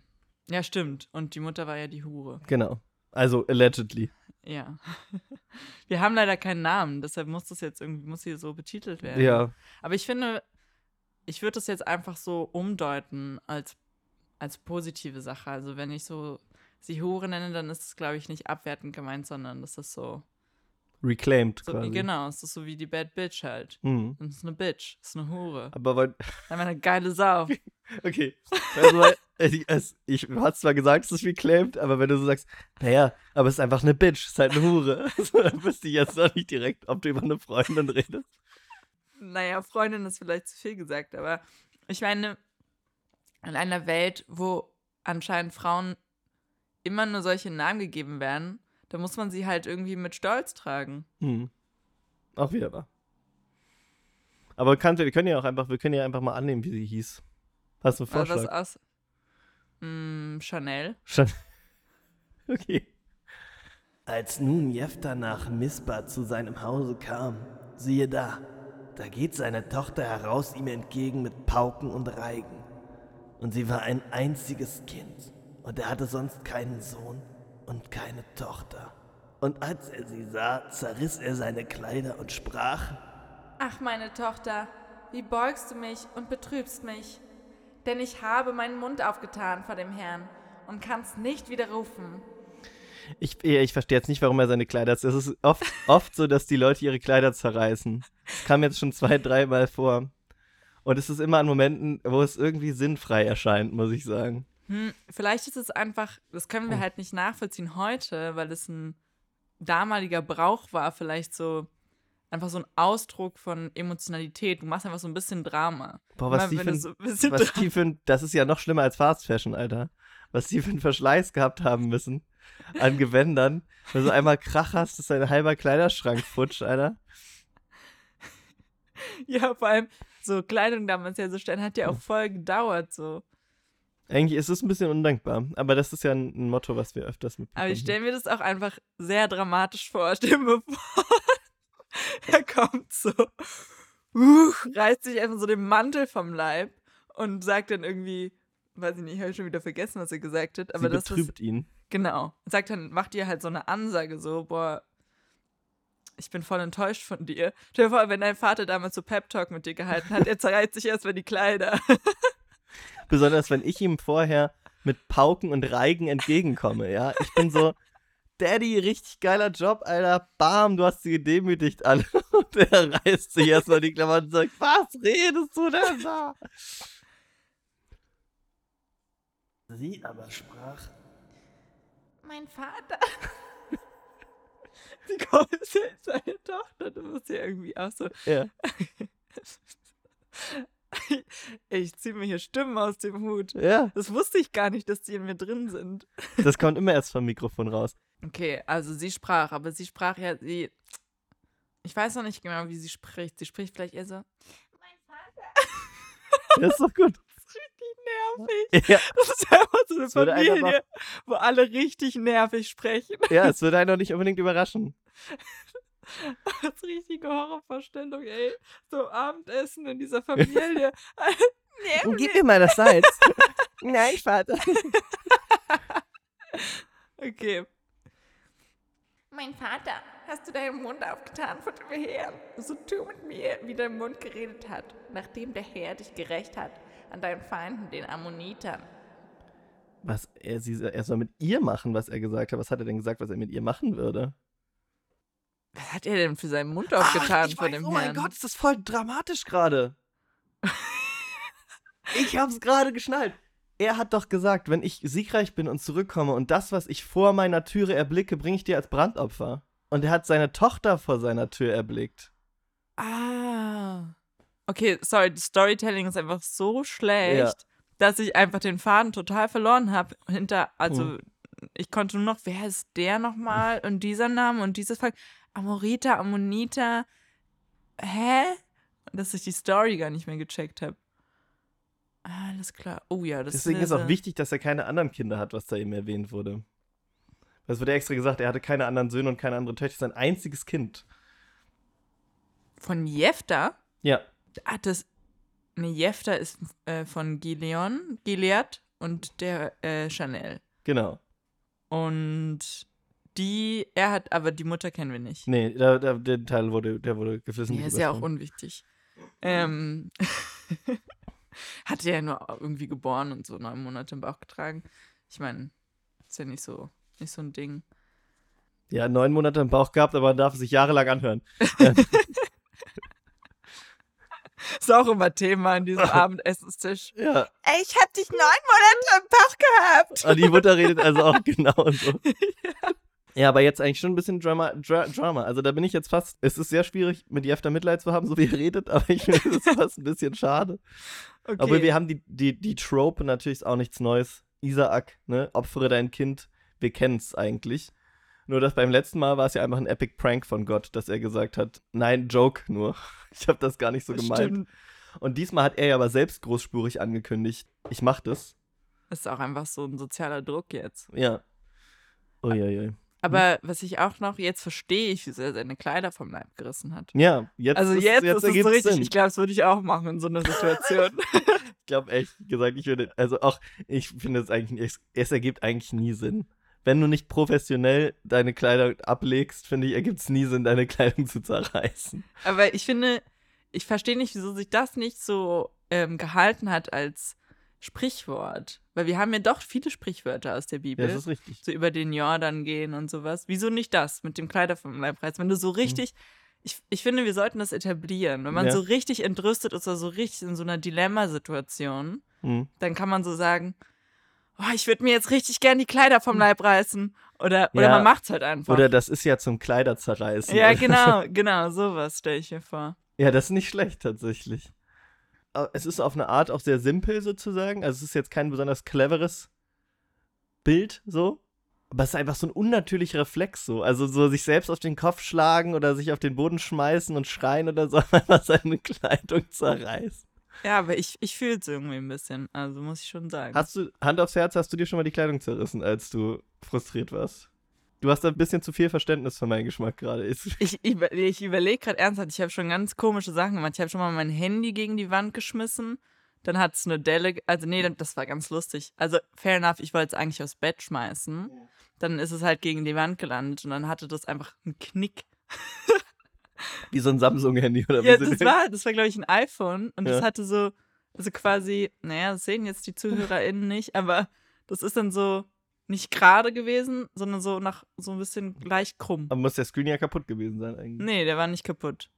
Ja, stimmt. Und die Mutter war ja die Hure. Genau. Also, allegedly. Ja. Wir haben leider keinen Namen, deshalb muss das jetzt irgendwie, muss hier so betitelt werden. Ja. Aber ich finde, ich würde das jetzt einfach so umdeuten als, als positive Sache. Also wenn ich so sie Hure nenne, dann ist es, glaube ich, nicht abwertend gemeint, sondern das ist so, Reclaimed so quasi. genau, es ist so wie die Bad Bitch halt. Mhm. Ist eine Bitch, das ist eine Hure. Aber weil, Einfach eine geile Sau. okay. Also, ich, es, ich hatte zwar gesagt, es ist reclaimed, aber wenn du so sagst, naja, aber es ist einfach eine Bitch, es ist halt eine Hure, so, dann wüsste ich jetzt noch nicht direkt, ob du über eine Freundin redest. naja, Freundin ist vielleicht zu viel gesagt, aber ich meine, in einer Welt, wo anscheinend Frauen immer nur solche Namen gegeben werden, da muss man sie halt irgendwie mit Stolz tragen. Hm. Auch wieder wahr. Aber kann, wir können ja auch einfach, wir können ja einfach mal annehmen, wie sie hieß. Hast du einen Weil was Vorschlag? aus. Mm, Chanel. Schon. Okay. Als nun Jephthah nach Mispa zu seinem Hause kam, siehe da, da geht seine Tochter heraus ihm entgegen mit Pauken und Reigen. Und sie war ein einziges Kind und er hatte sonst keinen Sohn und keine Tochter. Und als er sie sah, zerriss er seine Kleider und sprach, Ach, meine Tochter, wie beugst du mich und betrübst mich? Denn ich habe meinen Mund aufgetan vor dem Herrn und kann's nicht widerrufen. Ich, ich verstehe jetzt nicht, warum er seine Kleider. Es ist oft, oft so, dass die Leute ihre Kleider zerreißen. Das kam jetzt schon zwei, dreimal vor. Und es ist immer an Momenten, wo es irgendwie sinnfrei erscheint, muss ich sagen. Hm, vielleicht ist es einfach, das können wir Oh. halt nicht nachvollziehen heute, weil es ein damaliger Brauch war, vielleicht so einfach so ein Ausdruck von Emotionalität. Du machst einfach so ein bisschen Drama. Boah, was Immer die so was die für ein, das ist ja noch schlimmer als Fast Fashion, Alter. Was die für einen Verschleiß gehabt haben müssen an Gewändern. Wenn du einmal Krach hast, ist dein halber Kleiderschrank futsch, Alter. Ja, vor allem so Kleidung damals herzustellen, hat ja auch voll gedauert so. Eigentlich ist es ein bisschen undankbar, aber das ist ja ein, Motto, was wir öfters mitbekommen. Aber ich stelle mir das auch einfach sehr dramatisch vor. Stell mir vor, er kommt so, uh, reißt sich einfach so den Mantel vom Leib und sagt dann irgendwie, weiß ich nicht, ich habe schon wieder vergessen, was er gesagt hat, aber Sie das ist, betrübt ihn. genau, und sagt dann, macht ihr halt so eine Ansage so, boah, ich bin voll enttäuscht von dir. Stell dir vor, wenn dein Vater damals so Pep-Talk mit dir gehalten hat, er zerreißt sich erstmal die Kleider. Besonders wenn ich ihm vorher mit Pauken und Reigen entgegenkomme, ja. Ich bin so, Daddy, richtig geiler Job, Alter. Bam, du hast sie gedemütigt, alle. Und er reißt sich erstmal die Klamotten und sagt, was redest du denn da? sie aber sprach, Mein Vater. Sie kommt jetzt seine Tochter, du musst ja irgendwie auch so Ja. Ich ziehe mir hier Stimmen aus dem Hut. Ja, Das wusste ich gar nicht, dass die in mir drin sind. das kommt immer erst vom Mikrofon raus. Okay, also sie sprach, aber sie sprach ja, sie. Ich weiß noch nicht genau, wie sie spricht. Sie spricht vielleicht eher so. Mein Vater. Das ist doch gut. Das ist richtig nervig. Ja, Das ist einfach so eine Familie, wo alle richtig nervig sprechen. ja es würde einen auch nicht unbedingt überraschen. Das ist richtige Horrorvorstellung, ey. So Abendessen in dieser Familie. nervig. mir mal das Salz. Nein, Vater. Okay. Mein Vater, hast du deinen Mund aufgetan vor dem Herrn? So tu mit mir, wie dein Mund geredet hat, nachdem der Herr dich gerecht hat an deinen Feinden, den Ammonitern. Was er, sie, er soll mit ihr machen, was er gesagt hat. Was hat er denn gesagt, was er mit ihr machen würde? Was hat er denn für seinen Mund aufgetan weiß, dem Oh Herrn? mein Gott, ist das voll dramatisch gerade. ich hab's gerade geschnallt. Er hat doch gesagt, wenn ich siegreich bin und zurückkomme und das, was ich vor meiner Türe erblicke, bringe ich dir als Brandopfer. Und er hat seine Tochter vor seiner Tür erblickt. Ah. Okay, sorry, das Storytelling ist einfach so schlecht, Ja. dass ich einfach den Faden total verloren habe. Hinter, also Hm. ich konnte nur noch, wer ist der nochmal? Und dieser Name und dieses Volk. Amorita, Ammonita. Hä? Dass ich die Story gar nicht mehr gecheckt habe. Alles klar. Oh ja, das Deswegen ist ist auch wichtig, dass er keine anderen Kinder hat, was da eben erwähnt wurde. Das wurde extra gesagt, er hatte keine anderen Söhne und keine andere Töchter, sein einziges Kind. Von Jefta? Ja, Ah, das. Ne, Jefta ist äh, von Gileon, Gilead und der äh, Chanel. genau. Und die, er hat, aber die Mutter kennen wir nicht. Nee, da, da, der Teil wurde, der wurde geflissentlich Ja, ist ja auch unwichtig. Ähm, hat er ja nur irgendwie geboren und so neun Monate im Bauch getragen. Ich meine, ist ja nicht so, nicht so ein Ding. Ja, neun Monate im Bauch gehabt, aber man darf es sich jahrelang anhören. Ist auch immer Thema an diesem Abendessenstisch. Ja, Ey, ich hab dich neun Monate im Bauch gehabt. und die Mutter redet also auch genau so. Ja, aber jetzt eigentlich schon ein bisschen Drama, Dra Drama. Also da bin ich jetzt fast. Es ist sehr schwierig, mit Jefta Mitleid zu haben, so wie er redet, aber ich finde das fast ein bisschen schade. Okay. Aber wir haben die, die, die Trope natürlich ist auch nichts Neues. Isaak, ne? Opfere dein Kind. Wir kennen's eigentlich. Nur dass beim letzten Mal war es ja einfach ein Epic Prank von Gott, dass er gesagt hat, nein, Joke nur. Ich habe das gar nicht so gemeint. Stimmt. Und diesmal hat er ja aber selbstsgroßspurig angekündigt, ich mach das. Ist auch einfach so ein sozialer Druck jetzt. Ja. Uiuiui. Aber was ich auch noch, jetzt verstehe ich, wieso er seine Kleider vom Leib gerissen hat. Ja, jetzt Also ist, jetzt, ist es richtig, Sinn. ich glaube, das würde ich auch machen in so einer Situation. glaube echt gesagt, ich würde, also auch, ich finde es eigentlich, es, ergibt eigentlich nie Sinn. Wenn du nicht professionell deine Kleidung ablegst, finde ich, ergibt es nie Sinn, deine Kleidung zu zerreißen. Aber ich finde, ich verstehe nicht, wieso sich das nicht so ähm, gehalten hat als Sprichwort. Weil wir haben ja doch viele Sprichwörter aus der Bibel. Ja, das ist richtig. so über den Jordan gehen und sowas. Wieso nicht das mit dem Kleider vom Leibpreis? Wenn du so richtig, ich, ich finde, wir sollten das etablieren. Wenn man Ja. so richtig entrüstet ist oder so richtig in so einer Dilemmasituation, Hm. dann kann man so sagen, oh, ich würde mir jetzt richtig gern die Kleider vom Leib reißen. Oder, oder Ja. man macht's halt einfach. Oder das ist ja zum Kleiderzerreißen. ja, genau, genau, sowas stelle ich mir vor. Ja, das ist nicht schlecht tatsächlich. Es ist auf eine Art auch sehr simpel sozusagen. Also es ist jetzt kein besonders cleveres Bild so. Aber es ist einfach so ein unnatürlicher Reflex so. Also so sich selbst auf den Kopf schlagen oder sich auf den Boden schmeißen und schreien oder so, einfach seine Kleidung zerreißen. Ja, aber ich, ich fühle es irgendwie ein bisschen. Also muss ich schon sagen. Hast du, Hand aufs Herz, hast du dir schon mal die Kleidung zerrissen, als du frustriert warst? Du hast da ein bisschen zu viel Verständnis für meinen Geschmack gerade. Ist- Ich, über, ich überlege gerade ernsthaft, ich habe schon ganz komische Sachen gemacht. Ich habe schon mal mein Handy gegen die Wand geschmissen. Dann hat es eine Delle, also nee, das war ganz lustig. Also fair enough, ich wollte es eigentlich aufs Bett schmeißen. Dann ist es halt gegen die Wand gelandet und dann hatte das einfach einen Knick. Wie so ein Samsung-Handy oder Ja, wie sie das war, das war glaube ich ein iPhone und das Ja. hatte so, also quasi, naja, das sehen jetzt die ZuhörerInnen nicht, aber das ist dann so nicht gerade gewesen, sondern so nach so ein bisschen leicht krumm. Aber muss der Screen ja kaputt gewesen sein eigentlich. Nee, der war nicht kaputt,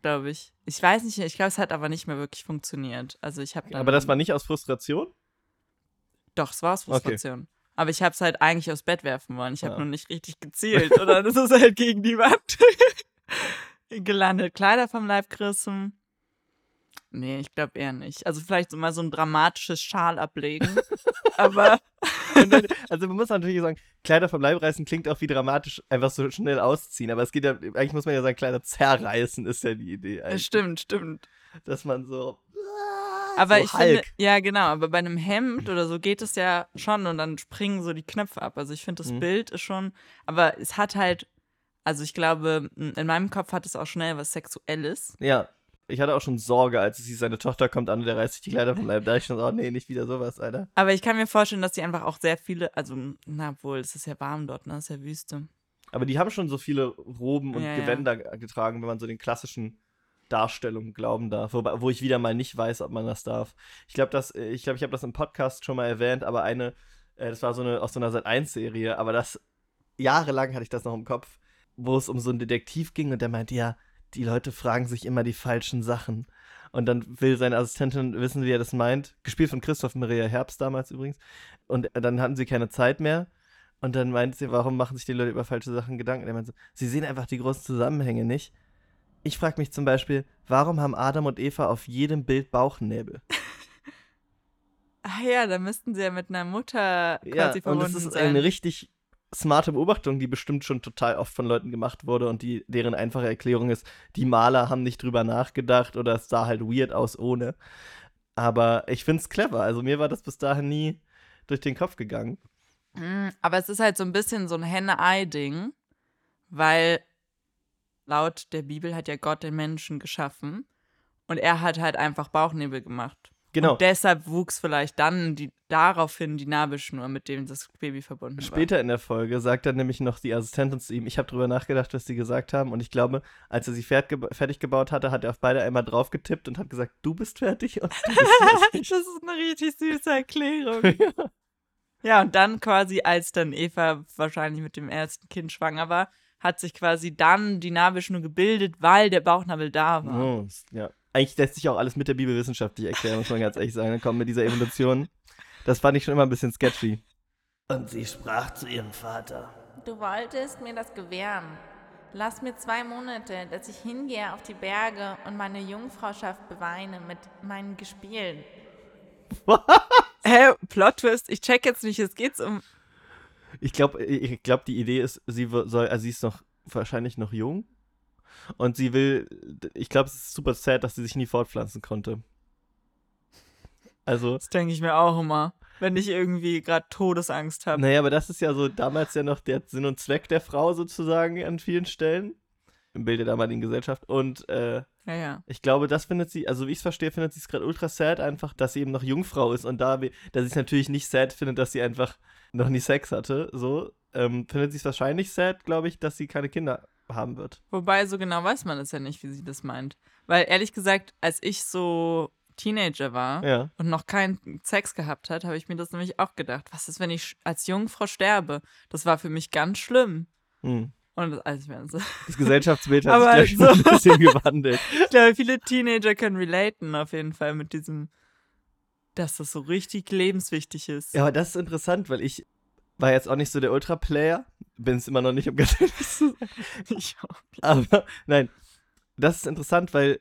glaube ich. Ich weiß nicht, ich glaube, es hat aber nicht mehr wirklich funktioniert. Also ich habe Aber das war nicht aus Frustration? Doch, es war aus Okay. Frustration. Aber ich habe es halt eigentlich aufs Bett werfen wollen. Ich habe Ja. nur nicht richtig gezielt. Und dann ist es halt gegen die Wand gelandet. Kleider vom Leib gerissen. Nee, ich glaube eher nicht. Also vielleicht so mal so ein dramatisches Schal ablegen. aber dann, also man muss natürlich sagen, Kleider vom Leib reißen klingt auch wie dramatisch, einfach so schnell ausziehen. Aber es geht ja, eigentlich muss man ja sagen, Kleider zerreißen ist ja die Idee. Eigentlich, stimmt, stimmt. Dass man so. Aber so ich finde, Hulk. ja genau, aber bei einem Hemd oder so geht es ja schon und dann springen so die Knöpfe ab. Also ich finde, das Mhm. Bild ist schon, aber es hat halt, also ich glaube, in meinem Kopf hat es auch schnell was Sexuelles. Ja. Ich hatte auch schon Sorge, als es hieß, seine Tochter kommt an und der reißt sich die Kleider vom Leib. Da dachte ich schon, so, oh nee, nicht wieder sowas, Alter. Aber ich kann mir vorstellen, dass die einfach auch sehr viele, also, na wohl, es ist ja warm dort, ne? Es ist ja Wüste. Aber die haben schon so viele Roben und Ja, ja. Gewänder ge- getragen, wenn man so den klassischen Darstellungen glauben darf. Wobei, wo ich wieder mal nicht weiß, ob man das darf. Ich glaube, das, äh, ich glaube, ich habe das im Podcast schon mal erwähnt, aber eine, äh, das war so eine aus so einer Sat 1 Serie, aber das jahrelang hatte ich das noch im Kopf, wo es um so einen Detektiv ging und der meinte, ja, die Leute fragen sich immer die falschen Sachen. Und dann will seine Assistentin wissen, wie er das meint. Gespielt von Christoph Maria Herbst damals übrigens. Und dann hatten sie keine Zeit mehr. Und dann meinte sie, warum machen sich die Leute über falsche Sachen Gedanken? Er meinte so, sie sehen einfach die großen Zusammenhänge nicht. Ich frage mich zum Beispiel, warum haben Adam und Eva auf jedem Bild Bauchnäbel? Ah ja, da müssten sie ja mit einer Mutter quasi Ja, und verbunden das ist sein. eine richtig smarte Beobachtung, die bestimmt schon total oft von Leuten gemacht wurde und die, deren einfache Erklärung ist, die Maler haben nicht drüber nachgedacht oder es sah halt weird aus ohne. Aber ich finde es clever. Also mir war das bis dahin nie durch den Kopf gegangen. Mm, Aber es ist halt so ein bisschen so ein Henne-Ei-Ding, weil laut der Bibel hat ja Gott den Menschen geschaffen und er hat halt einfach Bauchnebel gemacht. Genau. Und deshalb wuchs vielleicht dann die, daraufhin die Nabelschnur, mit dem das Baby verbunden war. Später in der Folge sagt dann nämlich noch die Assistentin zu ihm, ich habe drüber nachgedacht, was sie gesagt haben und ich glaube, als er sie fertig gebaut hatte, hat er auf beide einmal drauf getippt und hat gesagt, du bist fertig und du bist fertig. das ist eine richtig süße Erklärung. Ja, und dann quasi, als dann Eva wahrscheinlich mit dem ersten Kind schwanger war, hat sich quasi dann die Nabelschnur gebildet, weil der Bauchnabel da war. Oh, ja. Eigentlich lässt sich auch alles mit der Bibel wissenschaftlich erklären, muss man ganz ehrlich sagen. Dann kommen mit dieser Evolution. Das fand ich schon immer ein bisschen sketchy. Und sie sprach zu ihrem Vater. Du wolltest mir das gewähren. Lass mir zwei Monate, dass ich hingehe auf die Berge und meine Jungfrauschaft beweine mit meinen Gespielen. Hä, Plot-Twist, ich check jetzt nicht, jetzt geht's um. Ich glaube, ich glaub, die Idee ist, sie soll, also sie ist noch wahrscheinlich noch jung. Und sie will, ich glaube, es ist super sad, dass sie sich nie fortpflanzen konnte. Also, Das denke ich mir auch immer, wenn ich irgendwie gerade Todesangst habe. naja, aber das ist ja so damals ja noch der Sinn und Zweck der Frau sozusagen an vielen Stellen. im Bild der damaligen Gesellschaft. Und äh, Ja, ja. ich glaube, das findet sie, also wie ich es verstehe, findet sie es gerade ultra sad einfach, dass sie eben noch Jungfrau ist und da, dass sie es natürlich nicht sad findet, dass sie einfach noch nie Sex hatte, so, ähm, findet sie es wahrscheinlich sad, glaube ich, dass sie keine Kinder haben wird. Wobei, so genau weiß man es ja nicht, wie sie das meint. Weil ehrlich gesagt, als ich so Teenager war Ja. und noch keinen Sex gehabt hat, habe ich mir das nämlich auch gedacht. Was ist, wenn ich als Jungfrau sterbe? Das war für mich ganz schlimm. Hm. Und das, also so, Das Gesellschaftsbild hat Aber sich so- ein bisschen gewandelt. ich glaube, viele Teenager können relaten auf jeden Fall mit diesem, dass das so richtig lebenswichtig ist. Ja, aber das ist interessant, weil ich war jetzt auch nicht so der Ultra-Player, bin es immer noch nicht, um ganz ehrlich zu sein. Ich. Aber nein, das ist interessant, weil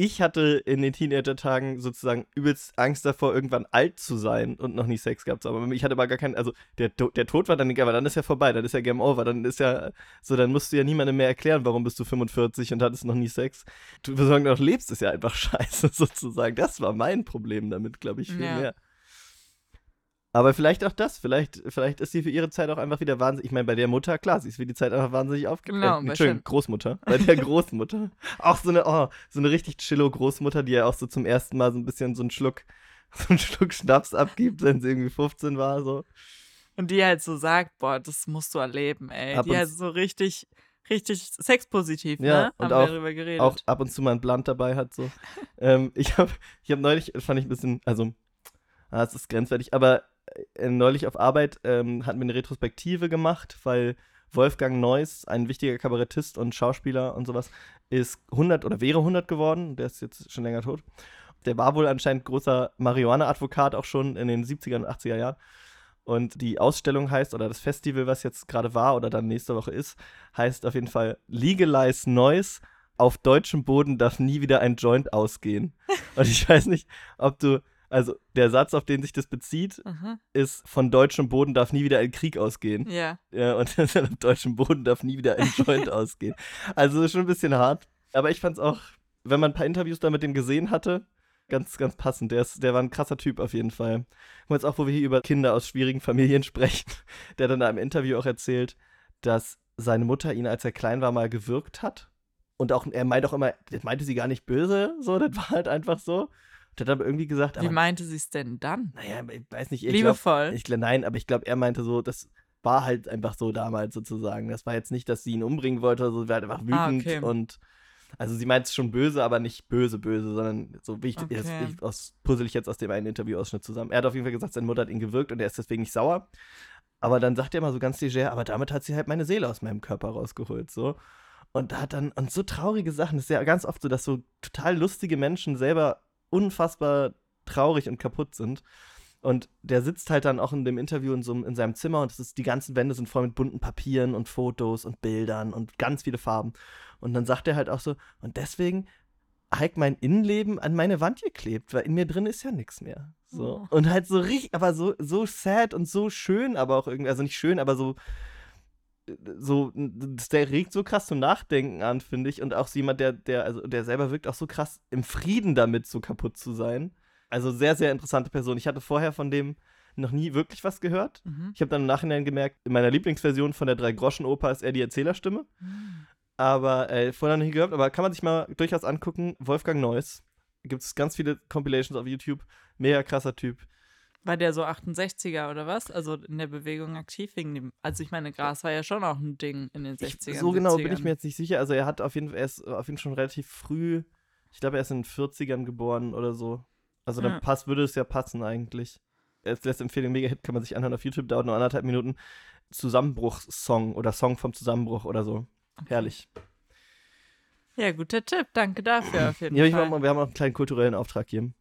ich hatte in den Teenager-Tagen sozusagen übelst Angst davor, irgendwann alt zu sein und noch nie Sex gehabt zu haben. Aber ich hatte aber gar keinen, also der, der Tod war dann egal, aber dann ist ja vorbei, dann ist ja Game Over, dann ist ja so, dann musst du ja niemandem mehr erklären, warum bist du 45 und hattest noch nie Sex. Du, solange du noch lebst, ist ja einfach scheiße sozusagen. Das war mein Problem damit, glaube ich, viel Ja. mehr. Aber vielleicht auch das, vielleicht, vielleicht ist sie für ihre Zeit auch einfach wieder wahnsinnig. Ich meine, bei der Mutter, klar, sie ist für die Zeit einfach wahnsinnig aufgegangen. Genau, äh, Shen. Großmutter. Bei der Großmutter. auch so eine, oh, so eine richtig chillo Großmutter, die ja auch so zum ersten Mal so ein bisschen so einen Schluck, so einen Schluck Schnaps abgibt, wenn sie irgendwie 15 war, so. Und die halt so sagt, boah, das musst du erleben, ey. Ab die halt so richtig, richtig sexpositiv, Ja, ne? und Haben auch- wir darüber geredet. Auch ab und zu mal ein Blunt dabei hat, so. ähm, ich habe ich hab neulich, fand ich ein bisschen, also, ah, es ist grenzwertig, aber neulich auf Arbeit ähm, hatten wir eine Retrospektive gemacht, weil Wolfgang Neuss, ein wichtiger Kabarettist und Schauspieler und sowas, ist 100 oder wäre 100 geworden. Der ist jetzt schon länger tot. Der war wohl anscheinend großer Marihuana-Advokat auch schon in den 70er und 80er Jahren. Und die Ausstellung heißt, oder das Festival, was jetzt gerade war oder dann nächste Woche ist, heißt auf jeden Fall Legalize Noise. Auf deutschem Boden darf nie wieder ein Joint ausgehen. Und ich weiß nicht, ob du, also der Satz, auf den sich das bezieht, Aha. ist, von deutschem Boden darf nie wieder ein Krieg ausgehen. Ja. Ja, und auf deutschem Boden darf nie wieder ein Joint ausgehen. Also schon ein bisschen hart. Aber ich fand es auch, wenn man ein paar Interviews da mit dem gesehen hatte, ganz, ganz passend. Der, ist, der war ein krasser Typ auf jeden Fall. Und jetzt auch, wo wir hier über Kinder aus schwierigen Familien sprechen, der dann da im Interview auch erzählt, dass seine Mutter ihn, als er klein war, mal gewürgt hat. Und auch, er meint auch immer, das meinte sie gar nicht böse, so, das war halt einfach so. Und hat aber irgendwie gesagt, Wie aber, meinte sie es denn dann? naja, ich weiß nicht, ich glaub, Liebevoll. ich glaube, nein, aber ich glaube, er meinte so, das war halt einfach so damals sozusagen. Das war jetzt nicht, dass sie ihn umbringen wollte, oder so, sie war halt einfach wütend Ah, okay. und also sie meint es schon böse, aber nicht böse, böse, sondern so wie ich, das, Okay. ich aus, puzzle ich jetzt aus dem einen Interviewausschnitt zusammen. Er hat auf jeden Fall gesagt, seine Mutter hat ihn gewirkt und er ist deswegen nicht sauer. Aber dann sagt er immer so ganz leger, aber damit hat sie halt meine Seele aus meinem Körper rausgeholt, so. Und hat dann, und so traurige Sachen, das ist ja ganz oft so, dass so total lustige Menschen selber unfassbar traurig und kaputt sind. Und der sitzt halt dann auch in dem Interview in, so, in seinem Zimmer und es ist, die ganzen Wände sind voll mit bunten Papieren und Fotos und Bildern und ganz viele Farben. Und dann sagt er halt auch so, und deswegen halt mein Innenleben an meine Wand geklebt, weil in mir drin ist ja nichts mehr. So. Oh. Und halt so richtig, aber so, so sad und so schön, aber auch irgendwie, also nicht schön, aber so, so, der regt so krass zum Nachdenken an, finde ich. Und auch so jemand, der, der, also der selber wirkt auch so krass im Frieden damit, so kaputt zu sein. Also sehr, sehr interessante Person. Ich hatte vorher von dem noch nie wirklich was gehört. Mhm. Ich habe dann im Nachhinein gemerkt, in meiner Lieblingsversion von der Drei-Groschen-Oper ist er die Erzählerstimme. Mhm. Aber äh, vorher noch nie gehört, aber kann man sich mal durchaus angucken. Wolfgang Neuss. Gibt es ganz viele Compilations auf YouTube. Mega krasser Typ. War der so 68er oder was? Also in der Bewegung aktiv wegen dem. Also ich meine, Gras war ja schon auch ein Ding in den 60ern. Ich, so genau bin ich 70ern. mir jetzt nicht sicher. Also er hat auf jeden Fall, er ist auf jeden Fall schon relativ früh, ich glaube, er ist in den 40ern geboren oder so. Also dann Ja. passt, würde es ja passen eigentlich. Als letzte Empfehlung, Mega-Hit kann man sich anhören auf YouTube, dauert nur anderthalb Minuten. Zusammenbruchssong oder Song vom Zusammenbruch oder so. Herrlich. Ja, guter Tipp. Danke dafür auf jeden Ja, Fall. mal, wir haben auch einen kleinen kulturellen Auftrag hier.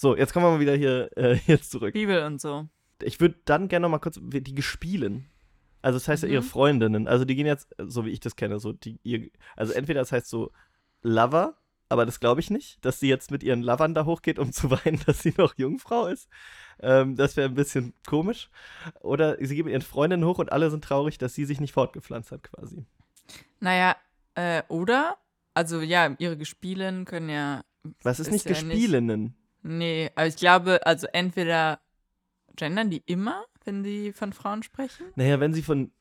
So, jetzt kommen wir mal wieder hier äh, jetzt zurück. Bibel und so. Ich würde dann gerne noch mal kurz die gespielen. Also das heißt ja ihre Mhm. Freundinnen. Also die gehen jetzt, so wie ich das kenne, so die ihr, also entweder das heißt so Lover, aber das glaube ich nicht, dass sie jetzt mit ihren Lovern da hochgeht, um zu weinen, dass sie noch Jungfrau ist. Ähm, das wäre ein bisschen komisch. Oder sie geht mit ihren Freundinnen hoch und alle sind traurig, dass sie sich nicht fortgepflanzt hat, quasi. Naja, äh, oder? Also ja, ihre Gespielen können ja. Was ist, Ist nicht ja nicht- Gespielinnen? Nee, aber ich glaube, also entweder gendern die immer, wenn die von Frauen sprechen. Naja, wenn sie von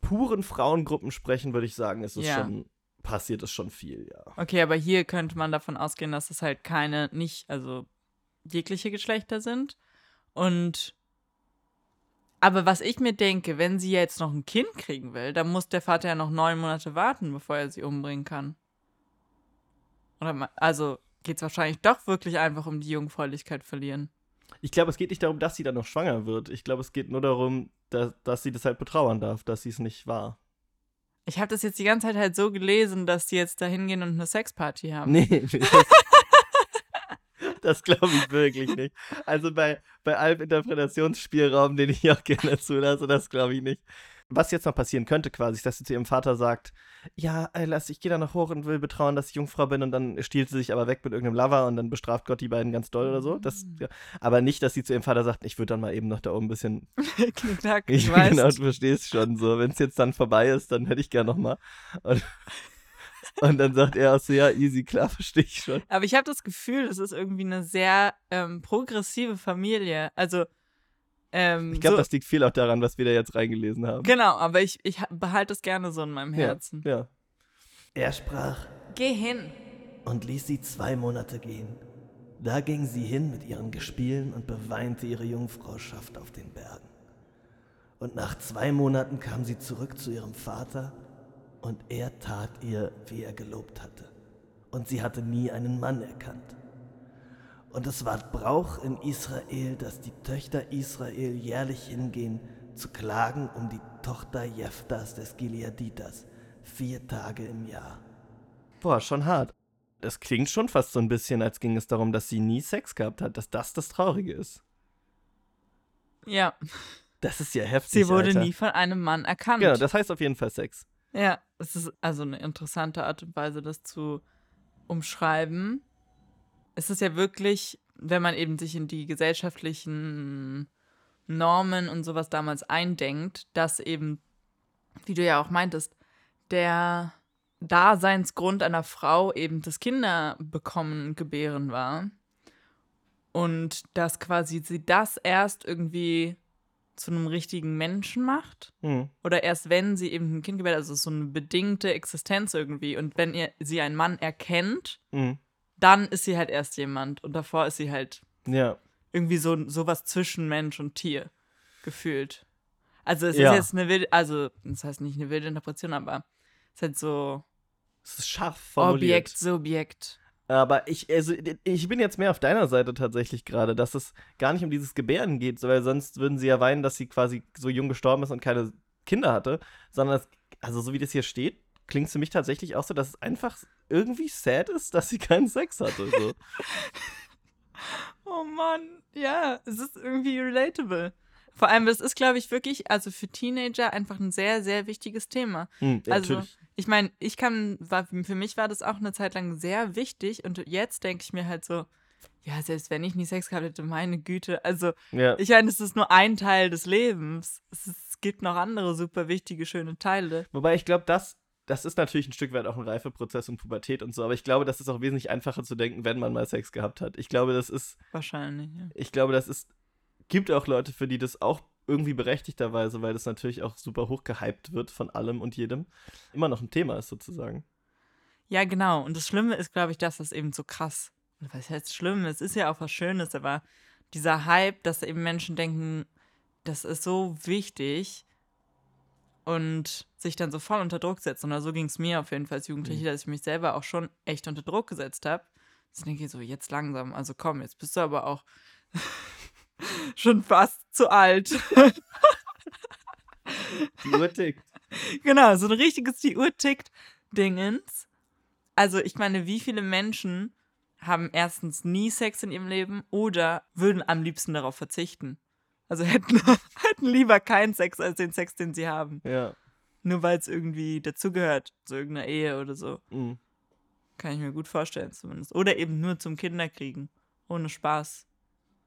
puren Frauengruppen sprechen, würde ich sagen, ist es Ja. schon passiert es schon viel, ja. Okay, aber hier könnte man davon ausgehen, dass es halt keine, nicht, also jegliche Geschlechter sind. Und aber was ich mir denke, wenn sie jetzt noch ein Kind kriegen will, dann muss der Vater ja noch neun Monate warten, bevor er sie umbringen kann. Oder also geht es wahrscheinlich doch wirklich einfach um die Jungfräulichkeit verlieren. Ich glaube, es geht nicht darum, dass sie dann noch schwanger wird. Ich glaube, es geht nur darum, dass, dass sie das halt betrauern darf, dass sie es nicht war. Ich habe das jetzt die ganze Zeit halt so gelesen, dass die jetzt da hingehen und eine Sexparty haben. Nee, das glaube ich wirklich nicht. Also bei, bei allem Interpretationsspielraum, den ich auch gerne zulasse, das glaube ich nicht. Was jetzt noch passieren könnte, quasi, dass sie zu ihrem Vater sagt: Ja, lass, ich gehe da noch hoch und will betrauen, dass ich Jungfrau bin, und dann stiehlt sie sich aber weg mit irgendeinem Lover und dann bestraft Gott die beiden ganz doll oder so. Das, ja. Aber nicht, dass sie zu ihrem Vater sagt: Ich würde dann mal eben noch da oben ein bisschen. Knack, ich weiß. Genau, du verstehst schon so. Wenn es jetzt dann vorbei ist, dann hätte ich gerne nochmal. Und und dann sagt er auch so, ja, easy, klar, verstehe ich schon. Aber ich habe das Gefühl, das ist irgendwie eine sehr ähm, progressive Familie. Also, ähm, ich glaube, so, das liegt viel auch daran, was wir da jetzt reingelesen haben. Genau, aber ich, ich behalte es gerne so in meinem Herzen. Ja, ja. Er sprach, Geh hin. Und ließ sie zwei Monate gehen. Da ging sie hin mit ihren Gespielen und beweinte ihre Jungfrauschaft auf den Bergen. Und nach zwei Monaten kam sie zurück zu ihrem Vater und er tat ihr, wie er gelobt hatte. Und sie hatte nie einen Mann erkannt. Und es war Brauch in Israel, dass die Töchter Israel jährlich hingehen, zu klagen um die Tochter Jephthas des Gileaditas, vier Tage im Jahr. Boah, schon hart. Das klingt schon fast so ein bisschen, als ging es darum, dass sie nie Sex gehabt hat, dass das das Traurige ist. Ja. Das ist ja heftig. Sie wurde Alter. nie von einem Mann erkannt. Genau, das heißt auf jeden Fall Sex. Ja, es ist also eine interessante Art und Weise, das zu umschreiben. Es ist ja wirklich, wenn man eben sich in die gesellschaftlichen Normen und sowas damals eindenkt, dass eben, wie du ja auch meintest, der Daseinsgrund einer Frau eben das Kinderbekommen Gebären war. Und dass quasi sie das erst irgendwie zu einem richtigen Menschen macht. Mhm. Oder erst wenn sie eben ein Kind gebärt, also so eine bedingte Existenz irgendwie. Und wenn ihr sie einen Mann erkennt, Mhm. Dann ist sie halt erst jemand. Und davor ist sie halt Ja. irgendwie so sowas zwischen Mensch und Tier gefühlt. Also es Ja. ist jetzt eine wilde, also das heißt nicht eine wilde Interpretation, aber es ist halt so Es ist scharf formuliert. Objekt, Subjekt. Aber ich, also, ich bin jetzt mehr auf deiner Seite tatsächlich gerade, dass es gar nicht um dieses Gebären geht, weil sonst würden sie ja weinen, dass sie quasi so jung gestorben ist und keine Kinder hatte, sondern es, also so wie das hier steht, klingt es für mich tatsächlich auch so, dass es einfach irgendwie sad ist, dass sie keinen Sex hatte. So. Oh Mann, ja, es ist irgendwie relatable. Vor allem, das ist, glaube ich, wirklich, also für Teenager einfach ein sehr, sehr wichtiges Thema. Hm, ja, Also, natürlich. ich meine, ich kann, war, für mich war das auch eine Zeit lang sehr wichtig und jetzt denke ich mir halt so, ja, selbst wenn ich nie Sex gehabt hätte, meine Güte. Also, Ja. ich meine, es ist nur ein Teil des Lebens. Es, ist, es gibt noch andere super wichtige, schöne Teile. Wobei ich glaube, das, das ist natürlich ein Stück weit auch ein Reifeprozess und Pubertät und so, aber ich glaube, das ist auch wesentlich einfacher zu denken, wenn man mal Sex gehabt hat. Ich glaube, das ist, Wahrscheinlich, ja. ich glaube, das ist, gibt auch Leute, für die das auch irgendwie berechtigterweise, weil das natürlich auch super hoch gehypt wird von allem und jedem, immer noch ein Thema ist sozusagen. Ja, genau. Und das Schlimme ist, glaube ich, dass das eben so krass. Was heißt schlimm? Es ist ja auch was Schönes, aber dieser Hype, dass eben Menschen denken, das ist so wichtig und sich dann so voll unter Druck setzen. Oder so ging es mir auf jeden Fall als Jugendliche, dass ich mich selber auch schon echt unter Druck gesetzt habe. Jetzt denke ich so, jetzt langsam, also komm, jetzt bist du aber auch schon fast zu alt. Die Uhr tickt. Genau, so ein richtiges Die Uhr tickt Dingens. Also ich meine, wie viele Menschen haben erstens nie Sex in ihrem Leben oder würden am liebsten darauf verzichten? Also hätten, hätten lieber keinen Sex als den Sex, den sie haben. Ja. Nur weil es irgendwie dazugehört, zu irgendeiner Ehe oder so. Mhm. Kann ich mir gut vorstellen zumindest. Oder eben nur zum Kinderkriegen. Ohne Spaß.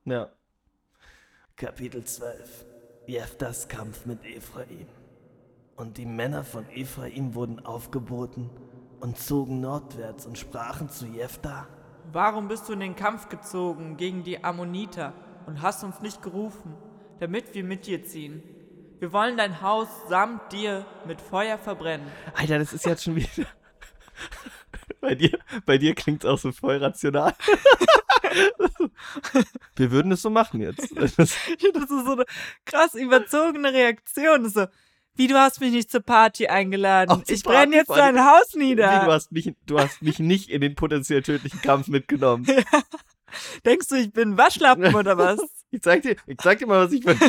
Ja. Kapitel 12 Jephthas Kampf mit Ephraim. Und die Männer von Ephraim wurden aufgeboten und zogen nordwärts und sprachen zu Jephthah: Warum bist du in den Kampf gezogen gegen die Ammoniter und hast uns nicht gerufen, damit wir mit dir ziehen? Wir wollen dein Haus samt dir mit Feuer verbrennen. Alter, das ist jetzt schon wieder. Bei dir, bei dir klingt es auch so voll rational. Wir würden es so machen jetzt. Das ist so eine krass überzogene Reaktion. So, wie, du hast mich nicht zur Party eingeladen. Zur ich brenne jetzt dein Haus Wie, nieder. du, hast mich, du hast mich nicht in den potenziell tödlichen Kampf mitgenommen. Denkst du, ich bin ein Waschlappen oder was? Ich zeig dir, ich zeig dir mal, was ich für ein.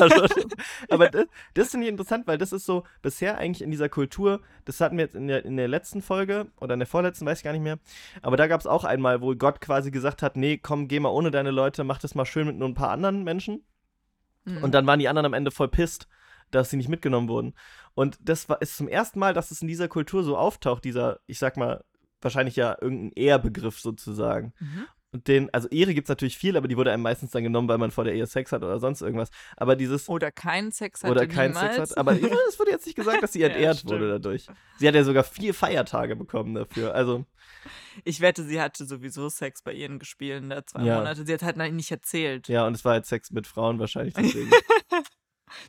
Aber das, das finde ich interessant, weil das ist so bisher eigentlich in dieser Kultur, das hatten wir jetzt in der, in der letzten Folge oder in der vorletzten, weiß ich gar nicht mehr. Aber da gab es auch einmal, wo Gott quasi gesagt hat, nee, komm, geh mal ohne deine Leute, mach das mal schön mit nur ein paar anderen Menschen. Hm. Und dann waren die anderen am Ende voll pisst, dass sie nicht mitgenommen wurden. Und das war, ist zum ersten Mal, dass es in dieser Kultur so auftaucht, dieser, ich sag mal, wahrscheinlich ja irgendein Ehrbegriff sozusagen. Mhm. Und den, also Ehre gibt es natürlich viel, aber die wurde einem meistens dann genommen, weil man vor der Ehe Sex hat oder sonst irgendwas. Aber dieses, Oder keinen Sex hatte oder keinen. Sex hat. Aber ja, es wurde jetzt nicht gesagt, dass sie Ja, entehrt stimmt. wurde dadurch. Sie hat ja sogar vier Feiertage bekommen dafür. Also, Ich wette, sie hatte sowieso Sex bei ihren Gespielen da zwei Ja. Monate. Sie hat halt nicht erzählt. ja, und es war halt Sex mit Frauen wahrscheinlich deswegen.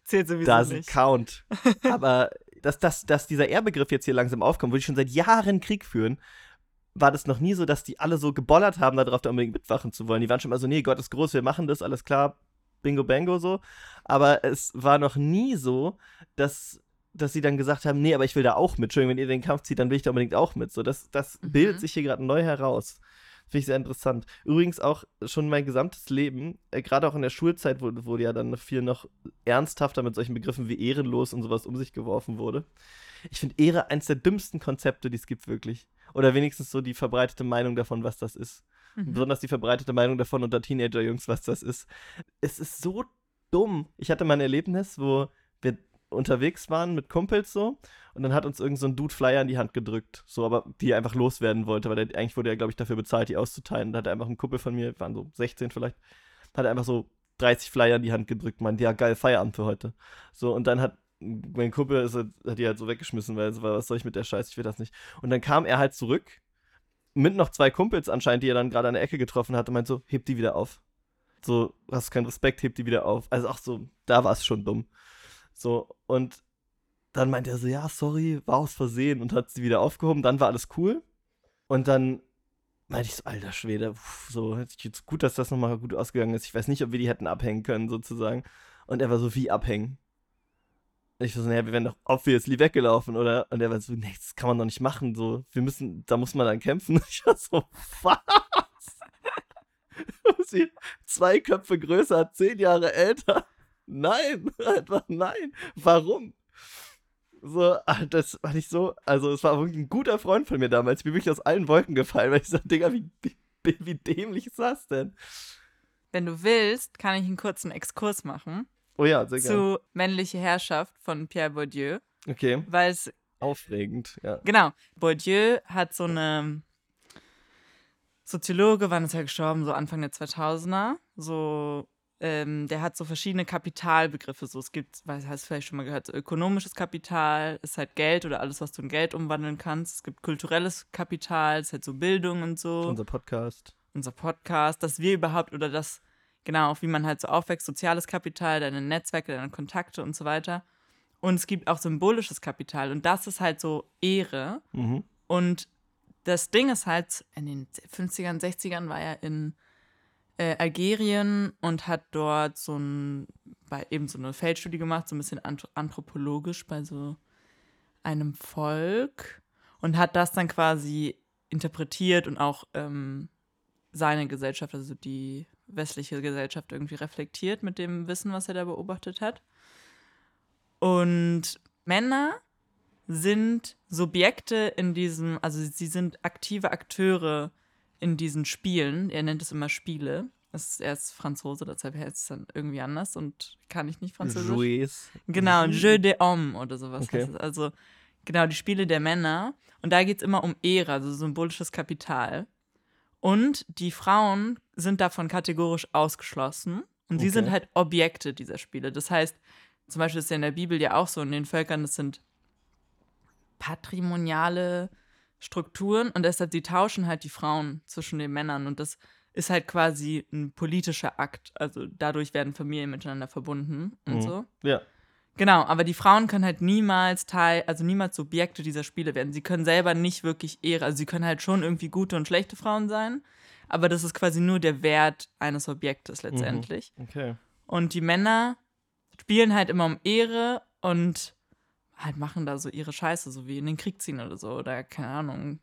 Zählt sowieso Doesn't nicht. count. Aber dass, dass, dass dieser Ehrbegriff jetzt hier langsam aufkommt, wo die schon seit Jahren Krieg führen, war das noch nie so, dass die alle so gebollert haben, darauf da unbedingt mitwachen zu wollen. Die waren schon immer so, nee, Gott ist groß, wir machen das, alles klar, bingo bango so. Aber es war noch nie so, dass, dass sie dann gesagt haben, nee, aber ich will da auch mit. Entschuldigung, wenn ihr den Kampf zieht, dann will ich da unbedingt auch mit. So, das, das Mhm. bildet sich hier gerade neu heraus. Finde ich sehr interessant. Übrigens auch schon mein gesamtes Leben, äh, gerade auch in der Schulzeit, wo, wo ja dann viel noch ernsthafter mit solchen Begriffen wie ehrenlos und sowas um sich geworfen wurde. Ich finde Ehre eins der dümmsten Konzepte, die es gibt, wirklich. Oder wenigstens so die verbreitete Meinung davon, was das ist. Mhm. Besonders die verbreitete Meinung davon unter Teenager-Jungs, was das ist. Es ist so dumm. Ich hatte mal ein Erlebnis, wo wir unterwegs waren mit Kumpels so und dann hat uns irgend so ein Dude Flyer in die Hand gedrückt, so aber die er einfach loswerden wollte, weil der, eigentlich wurde er, glaube ich, dafür bezahlt, die auszuteilen. Da hat er einfach ein Kumpel von mir, waren so 16 vielleicht, hat er einfach so 30 Flyer in die Hand gedrückt, meinte, ja geil, Feierabend für heute. So und dann hat mein Kumpel ist, halt- hat die halt so weggeschmissen, weil so was soll ich mit der Scheiße, ich will das nicht. Und dann kam er halt zurück mit noch zwei Kumpels anscheinend, die er dann gerade an der Ecke getroffen hat und meint so, heb die wieder auf. So, hast keinen Respekt, heb die wieder auf. Also auch so, da war es schon dumm. So, und dann meinte er so, ja, sorry, war aus Versehen und hat sie wieder aufgehoben. Dann war alles cool. Und dann meinte ich so, alter Schwede, pff, so, jetzt gut, dass das nochmal gut ausgegangen ist. Ich weiß nicht, ob wir die hätten abhängen können, sozusagen. Und er war so, wie abhängen? Ich war so, naja, wir wären doch obviously weggelaufen, oder? Und er war so, nee, das kann man doch nicht machen, so, wir müssen, da muss man dann kämpfen. Ich war so, was? Sie zwei Köpfe größer, zehn Jahre älter. Nein, einfach nein. Warum? So, ah, das war nicht so. Also, es war wirklich ein guter Freund von mir damals. Ich bin wirklich aus allen Wolken gefallen, weil ich so, Digga, wie, wie, wie dämlich ist das denn? Wenn du willst, kann ich einen kurzen Exkurs machen Oh ja, sehr gerne. zu Männliche Herrschaft von Pierre Bourdieu, Okay, weil es aufregend, ja. Genau. Bourdieu hat so eine Soziologe, wann ist er gestorben? So Anfang der 2000er. So, ähm, der hat so verschiedene Kapitalbegriffe. So, es gibt, was hast du vielleicht schon mal gehört, so ökonomisches Kapital ist halt Geld oder alles, was du in Geld umwandeln kannst. Es gibt kulturelles Kapital, ist halt so Bildung und so Unser Podcast. unser Podcast, dass wir überhaupt oder das, genau, auch wie man halt so aufwächst, soziales Kapital, deine Netzwerke, deine Kontakte und so weiter. Und es gibt auch symbolisches Kapital und das ist halt so Ehre. Mhm. Und das Ding ist halt, in den 50ern, 60ern war er in äh, Algerien und hat dort so ein, bei eben so eine Feldstudie gemacht, so ein bisschen anth anthropologisch bei so einem Volk und hat das dann quasi interpretiert und auch ähm, seine Gesellschaft, also die westliche Gesellschaft irgendwie reflektiert mit dem Wissen, was er da beobachtet hat. Und Männer sind Subjekte in diesem, also sie sind aktive Akteure in diesen Spielen. Er nennt es immer Spiele. Ist, er ist Franzose, deshalb heißt es dann irgendwie anders und kann ich nicht Französisch. Jouets. Genau, Jeu des Hommes oder sowas Okay. heißt es. Also genau, die Spiele der Männer. Und da geht es immer um Ehre, also symbolisches Kapital. Und die Frauen sind davon kategorisch ausgeschlossen. Und sie Okay. sind halt Objekte dieser Spiele. Das heißt, zum Beispiel ist ja in der Bibel ja auch so, in den Völkern, das sind patrimoniale Strukturen und deshalb, sie tauschen halt die Frauen zwischen den Männern und das ist halt quasi ein politischer Akt. Also dadurch werden Familien miteinander verbunden und Mhm. so. Ja. Genau, aber die Frauen können halt niemals Teil, also niemals Subjekte dieser Spiele werden. Sie können selber nicht wirklich Ehre, also sie können halt schon irgendwie gute und schlechte Frauen sein, aber das ist quasi nur der Wert eines Objektes letztendlich. Okay. Und die Männer spielen halt immer um Ehre und halt machen da so ihre Scheiße, so wie in den Krieg ziehen oder so, oder keine Ahnung,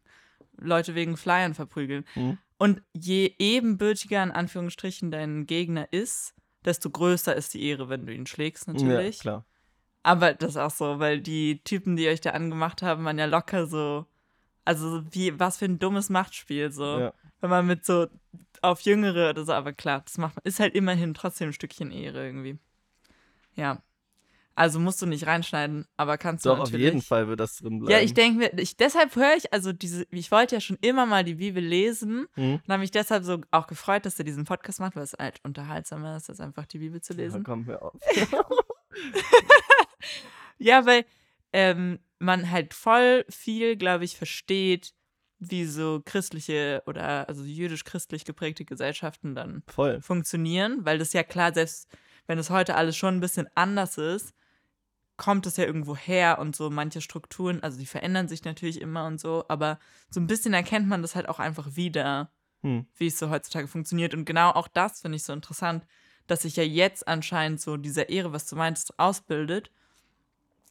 Leute wegen Flyern verprügeln. Mhm. Und je ebenbürtiger in Anführungsstrichen dein Gegner ist, desto größer ist die Ehre, wenn du ihn schlägst, natürlich. Ja, klar. Aber das ist auch so, weil die Typen, die euch da angemacht haben, waren ja locker so. Also, wie, was für ein dummes Machtspiel, so. Ja. Wenn man mit so auf Jüngere oder so, aber klar, das macht man, ist halt immerhin trotzdem ein Stückchen Ehre irgendwie. Ja. Also musst du nicht reinschneiden, aber kannst Doch, du auf natürlich. jeden Fall wird das drin bleiben. Ja, ich denke mir, ich, deshalb höre ich, also diese, ich wollte ja schon immer mal die Bibel lesen Mhm. und habe mich deshalb so auch gefreut, dass er diesen Podcast macht, weil es halt unterhaltsamer ist, als einfach die Bibel zu Ja, lesen. komm, hör auf. Ja, weil ähm, man halt voll viel, glaube ich, versteht, wie so christliche oder also jüdisch-christlich geprägte Gesellschaften dann Voll. funktionieren, weil das ja klar, selbst wenn es heute alles schon ein bisschen anders ist, kommt es ja irgendwo her und so manche Strukturen, also die verändern sich natürlich immer und so, aber so ein bisschen erkennt man das halt auch einfach wieder, Hm. wie es so heutzutage funktioniert. Und genau auch das finde ich so interessant, dass sich ja jetzt anscheinend so dieser Ehre, was du meinst, ausbildet,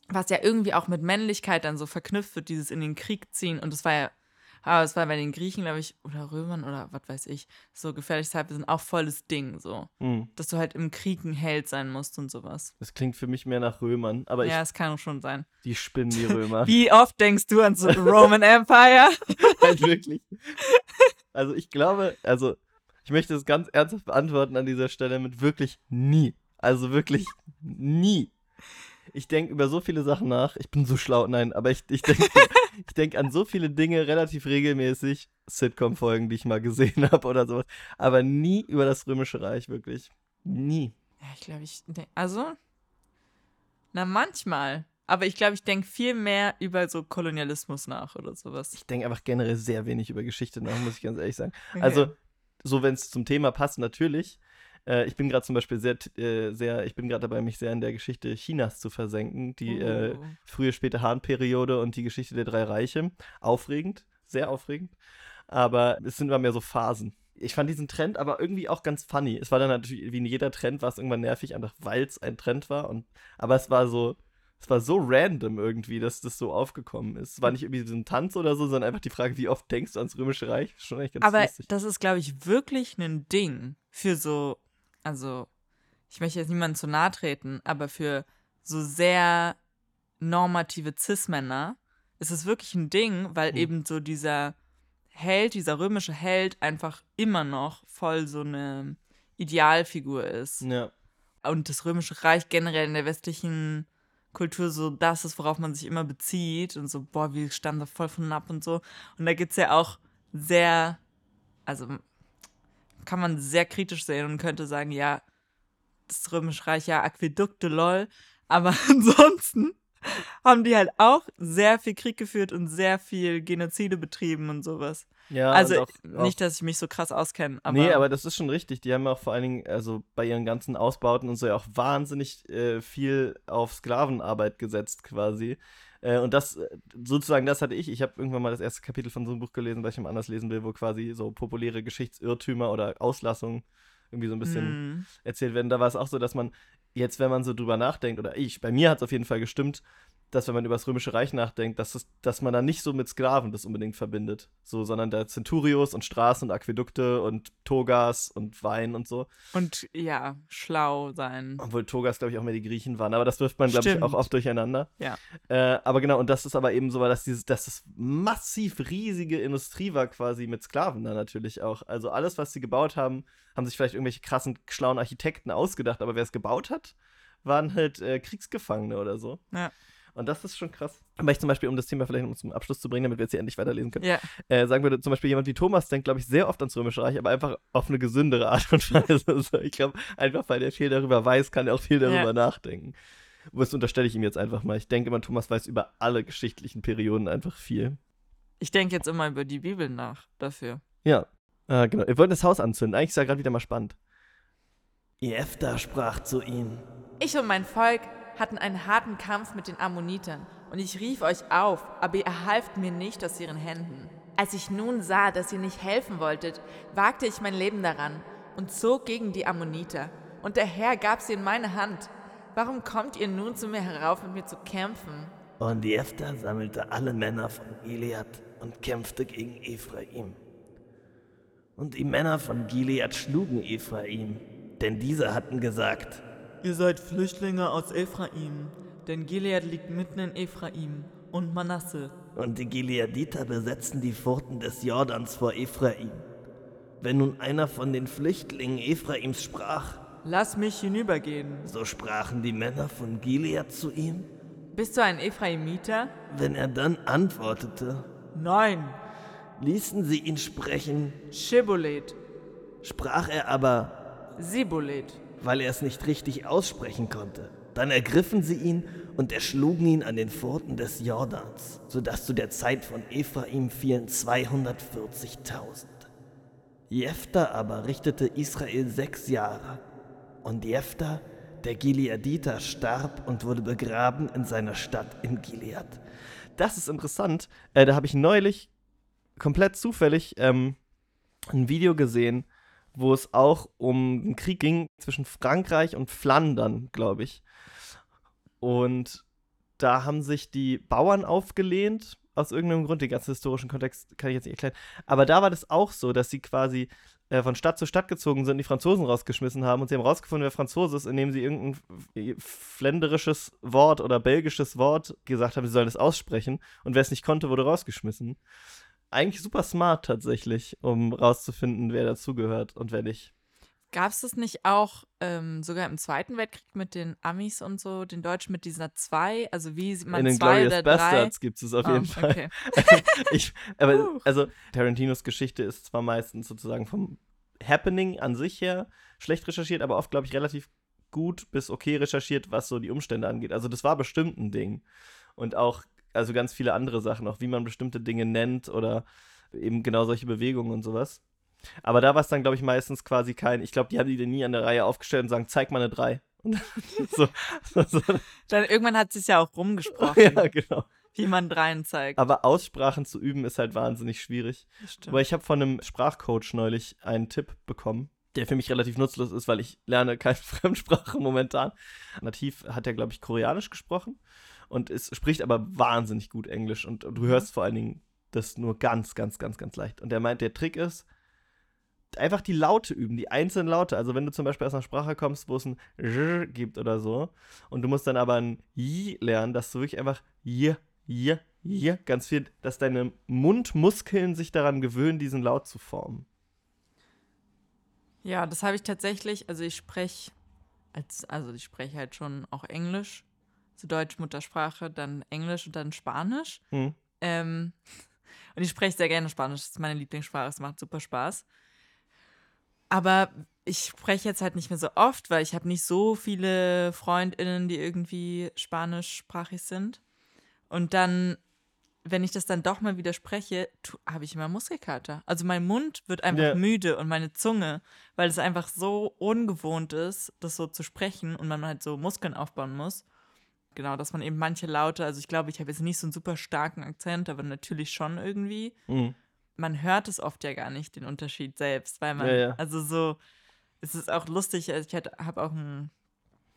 was ja irgendwie auch mit Männlichkeit dann so verknüpft wird, dieses in den Krieg ziehen. Und das war ja, aber es war bei den Griechen, glaube ich, oder Römern oder was weiß ich, so gefährliches Halbwissen auch volles Ding, so. Hm. Dass du halt im Krieg ein Held sein musst und sowas. Das klingt für mich mehr nach Römern, aber ja, ich, es kann auch schon sein. die spinnen die Römer. Wie oft denkst du an so Roman Empire? halt wirklich. Also ich glaube, also ich möchte es ganz ernsthaft beantworten an dieser Stelle mit wirklich nie. Also wirklich nie. Ich denke über so viele Sachen nach. Ich bin so schlau, nein, aber ich, ich denke ich denk an so viele Dinge relativ regelmäßig. Sitcom-Folgen, die ich mal gesehen habe oder sowas. Aber nie über das Römische Reich, wirklich. Nie. Ja, ich glaube, ich denk, also, na manchmal. Aber ich glaube, ich denke viel mehr über so Kolonialismus nach oder sowas. Ich denke einfach generell sehr wenig über Geschichte nach, muss ich ganz ehrlich sagen. Okay. Also, so wenn es zum Thema passt, natürlich. Äh, ich bin gerade zum Beispiel sehr, äh, sehr, ich bin gerade dabei, mich sehr in der Geschichte Chinas zu versenken. Die äh, Oh. frühe, späte Han-Periode und die Geschichte der drei Reiche. Aufregend, sehr aufregend. Aber es sind immer mehr so Phasen. Ich fand diesen Trend aber irgendwie auch ganz funny. Es war dann natürlich, wie in jeder Trend, war es irgendwann nervig, einfach weil es ein Trend war. Und, aber es war so, es war so random irgendwie, dass das so aufgekommen ist. Es war nicht irgendwie so ein Tanz oder so, sondern einfach die Frage, wie oft denkst du ans Römische Reich? Schon echt ganz Aber lustig. das ist, glaube ich, wirklich ein Ding für so, also, ich möchte jetzt niemandem zu nahe treten, aber für so sehr normative Cis-Männer ist es wirklich ein Ding, weil Hm. eben so dieser Held, dieser römische Held einfach immer noch voll so eine Idealfigur ist. Ja. und das Römische Reich generell in der westlichen Kultur so das ist, worauf man sich immer bezieht und so, boah, wir standen da voll von ab und so. Und da gibt es ja auch sehr, also kann man sehr kritisch sehen und könnte sagen, ja, das Römische Reich, ja, Aquädukte, lol. Aber ansonsten haben die halt auch sehr viel Krieg geführt und sehr viel Genozide betrieben und sowas. Ja, also auch, nicht, dass ich mich so krass auskenne, aber, nee, aber das ist schon richtig. Die haben auch vor allen Dingen, also bei ihren ganzen Ausbauten und so ja auch wahnsinnig äh, viel auf Sklavenarbeit gesetzt quasi. Äh, und das, äh, sozusagen, das hatte ich. Ich habe irgendwann mal das erste Kapitel von so einem Buch gelesen, was ich mal anders lesen will, wo quasi so populäre Geschichtsirrtümer oder Auslassungen irgendwie so ein bisschen Hm. erzählt werden. Da war es auch so, dass man jetzt, wenn man so drüber nachdenkt, oder ich, bei mir hat es auf jeden Fall gestimmt, dass wenn man über das Römische Reich nachdenkt, dass, es, dass man da nicht so mit Sklaven das unbedingt verbindet. So, sondern da Centurios und Straßen und Aquädukte und Togas und Wein und so. Und ja, schlau sein. Obwohl Togas, glaube ich, auch mehr die Griechen waren. Aber das wirft man, glaube ich, auch oft durcheinander. Ja. Äh, aber genau, und das ist aber eben so, dass, dieses, dass das massiv riesige Industrie war quasi mit Sklaven da natürlich auch. Also alles, was sie gebaut haben, haben sich vielleicht irgendwelche krassen, schlauen Architekten ausgedacht, aber wer es gebaut hat, waren halt äh, Kriegsgefangene oder so. Ja. Und das ist schon krass. Aber ich zum Beispiel, um das Thema vielleicht noch zum Abschluss zu bringen, damit wir jetzt hier endlich weiterlesen können, Ja. äh, sagen würde zum Beispiel jemand wie Thomas denkt, glaube ich, sehr oft ans Römische Reich, aber einfach auf eine gesündere Art und Weise. Also ich glaube, einfach weil er viel darüber weiß, kann er auch viel darüber Ja. nachdenken. Das unterstelle ich ihm jetzt einfach mal. Ich denke immer, Thomas weiß über alle geschichtlichen Perioden einfach viel. Ich denke jetzt immer über die Bibel nach dafür. Ja, äh, genau. Wir wollten das Haus anzünden. Eigentlich ist ja gerade wieder mal spannend. Jephtha sprach zu ihnen. Ich und mein Volk hatten einen harten Kampf mit den Ammonitern, und ich rief euch auf, aber ihr halft mir nicht aus ihren Händen. Als ich nun sah, dass ihr nicht helfen wolltet, wagte ich mein Leben daran und zog gegen die Ammoniter. Und der Herr gab sie in meine Hand. Warum kommt ihr nun zu mir herauf, mit mir zu kämpfen? Und Jephthah sammelte alle Männer von Gilead und kämpfte gegen Ephraim. Und die Männer von Gilead schlugen Ephraim, denn diese hatten gesagt, Ihr seid Flüchtlinge aus Ephraim, denn Gilead liegt mitten in Ephraim und Manasse. und die Gileaditer besetzten die Pforten des Jordans vor Ephraim. Wenn nun einer von den Flüchtlingen Ephraims sprach, Lass mich hinübergehen. so sprachen die Männer von Gilead zu ihm. Bist du ein Ephraimiter? Wenn er dann antwortete, Nein, ließen sie ihn sprechen, Schibolet, sprach er aber, Sibolet. Weil er es nicht richtig aussprechen konnte. Dann ergriffen sie ihn und erschlugen ihn an den Pforten des Jordans, sodass zu der Zeit von Ephraim fielen 240.000. Jephthah aber richtete Israel sechs Jahre. Und Jephthah, der Gileaditer, starb und wurde begraben in seiner Stadt in Gilead. Das ist interessant. Äh, da habe ich neulich komplett zufällig ähm, ein Video gesehen, wo es auch um einen Krieg ging zwischen Frankreich und Flandern, glaube ich. Und da haben sich die Bauern aufgelehnt, aus irgendeinem Grund, den ganzen historischen Kontext kann ich jetzt nicht erklären. Aber da war das auch so, dass sie quasi äh, von Stadt zu Stadt gezogen sind, die Franzosen rausgeschmissen haben und sie haben rausgefunden, wer Franzose ist, indem sie irgendein f- fländerisches Wort oder belgisches Wort gesagt haben, sie sollen es aussprechen. Und wer es nicht konnte, wurde rausgeschmissen. Eigentlich super smart tatsächlich, um rauszufinden, wer dazugehört und wer nicht. Gab es das nicht auch ähm, sogar im Zweiten Weltkrieg mit den Amis und so, den Deutschen mit dieser zwei? Also wie man In den zwei Glorious oder? Bastards gibt es auf Ah, jeden Fall. okay. ich, aber also Tarantinos Geschichte ist zwar meistens sozusagen vom Happening an sich her schlecht recherchiert, aber oft, glaube ich, relativ gut bis okay recherchiert, was so die Umstände angeht. Also das war bestimmt ein Ding. Und auch, also ganz viele andere Sachen, auch wie man bestimmte Dinge nennt oder eben genau solche Bewegungen und sowas. Aber da war es dann, glaube ich, meistens quasi kein, ich glaube, die haben die dann nie an der Reihe aufgestellt und sagen, zeig mal eine 3. Und so, so, Dann irgendwann hat es ja auch rumgesprochen, ja, genau. wie man dreien zeigt. Aber Aussprachen zu üben ist halt wahnsinnig schwierig. Aber ich habe von einem Sprachcoach neulich einen Tipp bekommen, der für mich relativ nutzlos ist, weil ich lerne keine Fremdsprache momentan. Nativ hat er, glaube ich, Koreanisch gesprochen und es spricht aber wahnsinnig gut Englisch und du hörst vor allen Dingen das nur ganz, ganz, ganz, ganz leicht. Und er meint, der Trick ist, einfach die Laute üben, die einzelnen Laute. Also wenn du zum Beispiel aus einer Sprache kommst, wo es ein J gibt oder so und du musst dann aber ein J lernen, dass du wirklich einfach J, J, J ganz viel, dass deine Mundmuskeln sich daran gewöhnen, diesen Laut zu formen. Ja, das habe ich tatsächlich, also ich spreche, als, also ich spreche halt schon auch Englisch, so Deutsch Muttersprache, dann Englisch und dann Spanisch. Hm. Ähm, und ich spreche sehr gerne Spanisch, das ist meine Lieblingssprache, es macht super Spaß. Aber ich spreche jetzt halt nicht mehr so oft, weil ich habe nicht so viele FreundInnen, die irgendwie spanischsprachig sind. Und dann, wenn ich das dann doch mal wieder spreche, habe ich immer Muskelkater. Also mein Mund wird einfach Ja. müde und meine Zunge, weil es einfach so ungewohnt ist, das so zu sprechen und man halt so Muskeln aufbauen muss. Genau, dass man eben manche Laute, also ich glaube, ich habe jetzt nicht so einen super starken Akzent, aber natürlich schon irgendwie. Hm. Man hört es oft ja gar nicht, den Unterschied selbst, weil man, Ja, ja. also so, es ist auch lustig, also ich habe auch einen,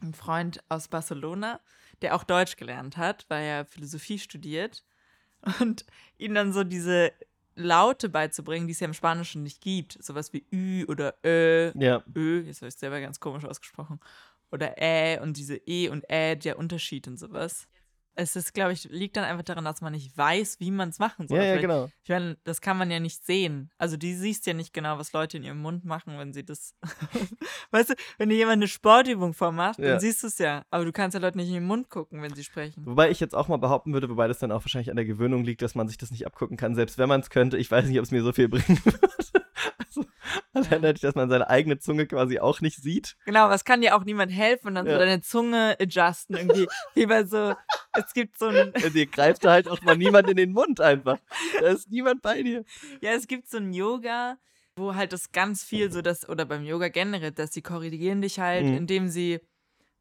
einen Freund aus Barcelona, der auch Deutsch gelernt hat, weil er Philosophie studiert und ihm dann so diese Laute beizubringen, die es ja im Spanischen nicht gibt, sowas wie Ü oder Ö, Ja, Ö, jetzt habe ich es selber ganz komisch ausgesprochen, oder Ä und diese E und Ä, der Unterschied und sowas. Es ist, glaube ich, liegt dann einfach daran, dass man nicht weiß, wie man es machen soll. ja, ja, genau. Ich meine, das kann man ja nicht sehen. Also, die siehst ja nicht genau, was Leute in ihrem Mund machen, wenn sie das. weißt du, wenn dir jemand eine Sportübung vormacht, Ja. dann siehst du es ja. Aber du kannst ja Leute nicht in den Mund gucken, wenn sie sprechen. Wobei ich jetzt auch mal behaupten würde, wobei das dann auch wahrscheinlich an der Gewöhnung liegt, dass man sich das nicht abgucken kann, selbst wenn man es könnte. Ich weiß nicht, ob es mir so viel bringen würde. Dadurch, dass man seine eigene Zunge quasi auch nicht sieht. Genau, es kann dir auch niemand helfen und dann Ja. so deine Zunge adjusten irgendwie. Wie bei so, es gibt so ein, Dir greift da halt auch mal niemand in den Mund einfach. Da ist niemand bei dir. ja, es gibt so ein Yoga, wo halt das ganz viel so das, oder beim Yoga generell, dass sie korrigieren dich halt, Mhm. indem sie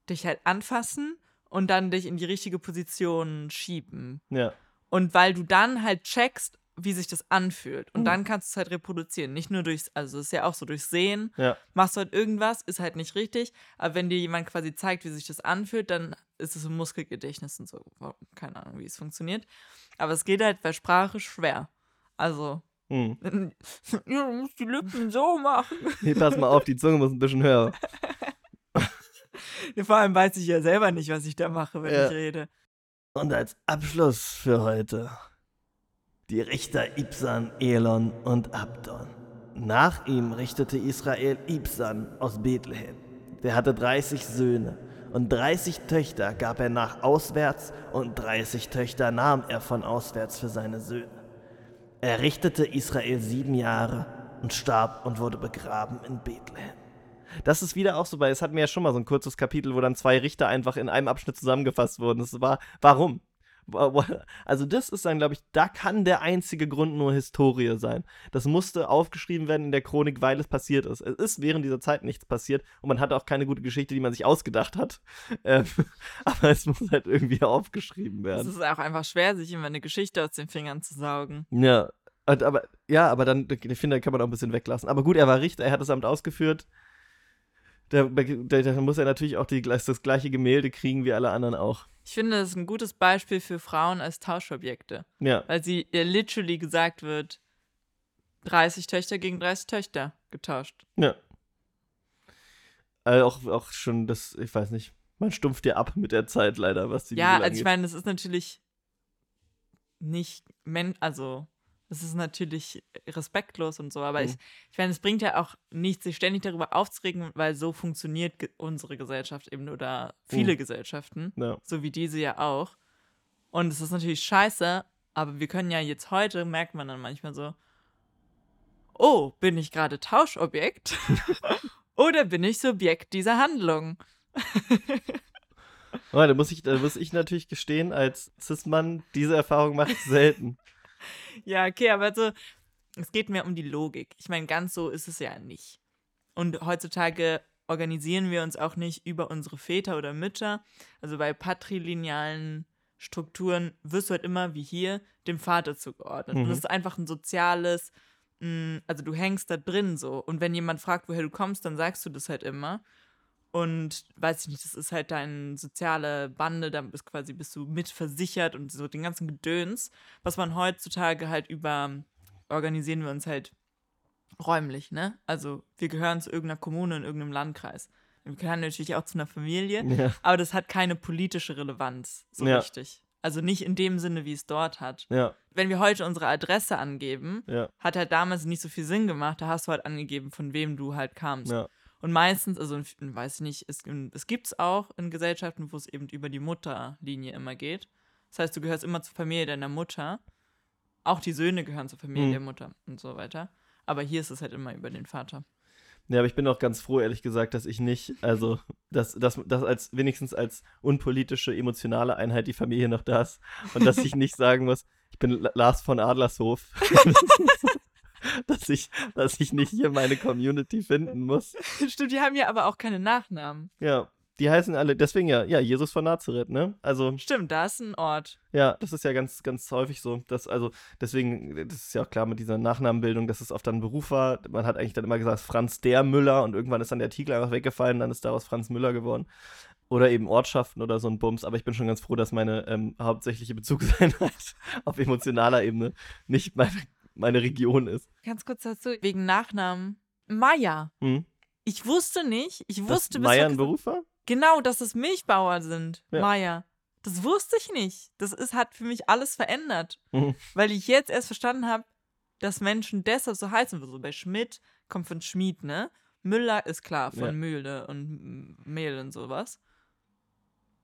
dich halt anfassen und dann dich in die richtige Position schieben. Ja. Und weil du dann halt checkst, wie sich das anfühlt. Und Mhm. dann kannst du es halt reproduzieren. Nicht nur durchs, also es ist ja auch so durchs Sehen. Ja. Machst du halt irgendwas, ist halt nicht richtig. Aber wenn dir jemand quasi zeigt, wie sich das anfühlt, dann ist es im Muskelgedächtnis und so. Keine Ahnung, wie es funktioniert. Aber es geht halt bei Sprache schwer. Also, Hm. ja, du musst die Lippen so machen. Nee, pass mal auf, die Zunge muss ein bisschen höher. Vor allem weiß ich ja selber nicht, was ich da mache, wenn Ja. ich rede. Und als Abschluss für heute die Richter Ibsan, Elon und Abdon. Nach ihm richtete Israel Ibsan aus Bethlehem. Der hatte 30 Söhne und 30 Töchter gab er nach auswärts und 30 Töchter nahm er von auswärts für seine Söhne. Er richtete Israel sieben Jahre und starb und wurde begraben in Bethlehem. Das ist wieder auch so, weil es hatten wir ja schon mal so ein kurzes Kapitel, wo dann zwei Richter einfach in einem Abschnitt zusammengefasst wurden. Das war, warum? Also das ist dann, glaube ich, da kann der einzige Grund nur Historie sein. Das musste aufgeschrieben werden in der Chronik, weil es passiert ist. Es ist während dieser Zeit nichts passiert und man hatte auch keine gute Geschichte, die man sich ausgedacht hat. Ähm, aber es muss halt irgendwie aufgeschrieben Es werden. ist auch einfach schwer, sich immer eine Geschichte aus den Fingern zu saugen. Ja, aber ja, aber dann, ich finde, da kann man auch ein bisschen weglassen. Aber gut, er war Richter, er hat das Amt ausgeführt. Da, da, da muss er natürlich auch die, das gleiche Gemälde kriegen wie alle anderen auch. Ich finde, das ist ein gutes Beispiel für Frauen als Tauschobjekte, Ja, weil sie ihr literally gesagt wird, 30 Töchter gegen 30 Töchter getauscht. ja. Also auch, auch schon das, ich weiß nicht, man stumpft ja ab mit der Zeit leider, was die Ja, also ich meine, das ist natürlich nicht, men also das ist natürlich respektlos und so, aber Mhm. ich, ich meine, es bringt ja auch nichts, sich ständig darüber aufzuregen, weil so funktioniert ge unsere Gesellschaft eben oder viele Mhm. Gesellschaften, Ja. so wie diese ja auch. Und es ist natürlich scheiße, aber wir können ja jetzt heute, merkt man dann manchmal so, oh, bin ich gerade Tauschobjekt? Oder bin ich Subjekt dieser Handlung? Oh, da muss ich, da muss ich natürlich gestehen, als Cis-Mann, diese Erfahrung mache ich selten. Ja, okay, aber so, es geht mir um die Logik. Ich meine, ganz so ist es ja nicht. Und heutzutage organisieren wir uns auch nicht über unsere Väter oder Mütter. Also bei patrilinealen Strukturen wirst du halt immer wie hier dem Vater zugeordnet. Und Mhm. das ist einfach ein soziales, mh, also du hängst da drin so. Und wenn jemand fragt, woher du kommst, dann sagst du das halt immer. Und weiß ich nicht, das ist halt deine soziale Bande, da bist quasi bist du mitversichert und so den ganzen Gedöns, was man heutzutage halt über organisieren wir uns halt räumlich, ne? Also wir gehören zu irgendeiner Kommune in irgendeinem Landkreis. Wir gehören natürlich auch zu einer Familie, Ja, aber das hat keine politische Relevanz, so Ja. richtig. Also nicht in dem Sinne, wie es dort hat. ja, Wenn wir heute unsere Adresse angeben, hat halt damals nicht so viel Sinn gemacht. Da hast du halt angegeben, von wem du halt kamst. ja. Und meistens, also weiß ich nicht, es, es gibt es auch in Gesellschaften, wo es eben über die Mutterlinie immer geht. Das heißt, du gehörst immer zur Familie deiner Mutter. Auch die Söhne gehören zur Familie Mhm. der Mutter und so weiter. Aber hier ist es halt immer über den Vater. Ja, aber ich bin auch ganz froh, ehrlich gesagt, dass ich nicht, also, dass, dass, dass als wenigstens als unpolitische, emotionale Einheit die Familie noch da ist und dass ich nicht sagen muss, ich bin La- Lars von Adlershof. dass, ich, dass ich nicht hier meine Community finden muss. Stimmt, die haben ja aber auch keine Nachnamen. Ja, die heißen alle, deswegen ja, ja, Jesus von Nazareth, ne? Also, Stimmt, da ist ein Ort. ja, das ist ja ganz, ganz häufig so. Dass, also, deswegen, das ist ja auch klar mit dieser Nachnamenbildung, dass es oft dann ein Beruf war. Man hat eigentlich dann immer gesagt, Franz der Müller und irgendwann ist dann der Titel einfach weggefallen, dann ist daraus Franz Müller geworden. Oder eben Ortschaften oder so ein Bums. Aber ich bin schon ganz froh, dass meine ähm, hauptsächliche Bezugseinheit auf emotionaler Ebene nicht meine, meine Region ist. Ganz kurz dazu, wegen Nachnamen. Maya. Hm? Ich wusste nicht, ich Dass wusste bis Meier ein Beruf war? Genau, dass es Milchbauer sind, Ja. Maya. Das wusste ich nicht. Das ist, hat für mich alles verändert. Mhm. Weil ich jetzt erst verstanden habe, dass Menschen deshalb so heißen. So bei Schmidt kommt von Schmied, ne? Müller ist klar, von Ja. Mühle und Mehl und sowas.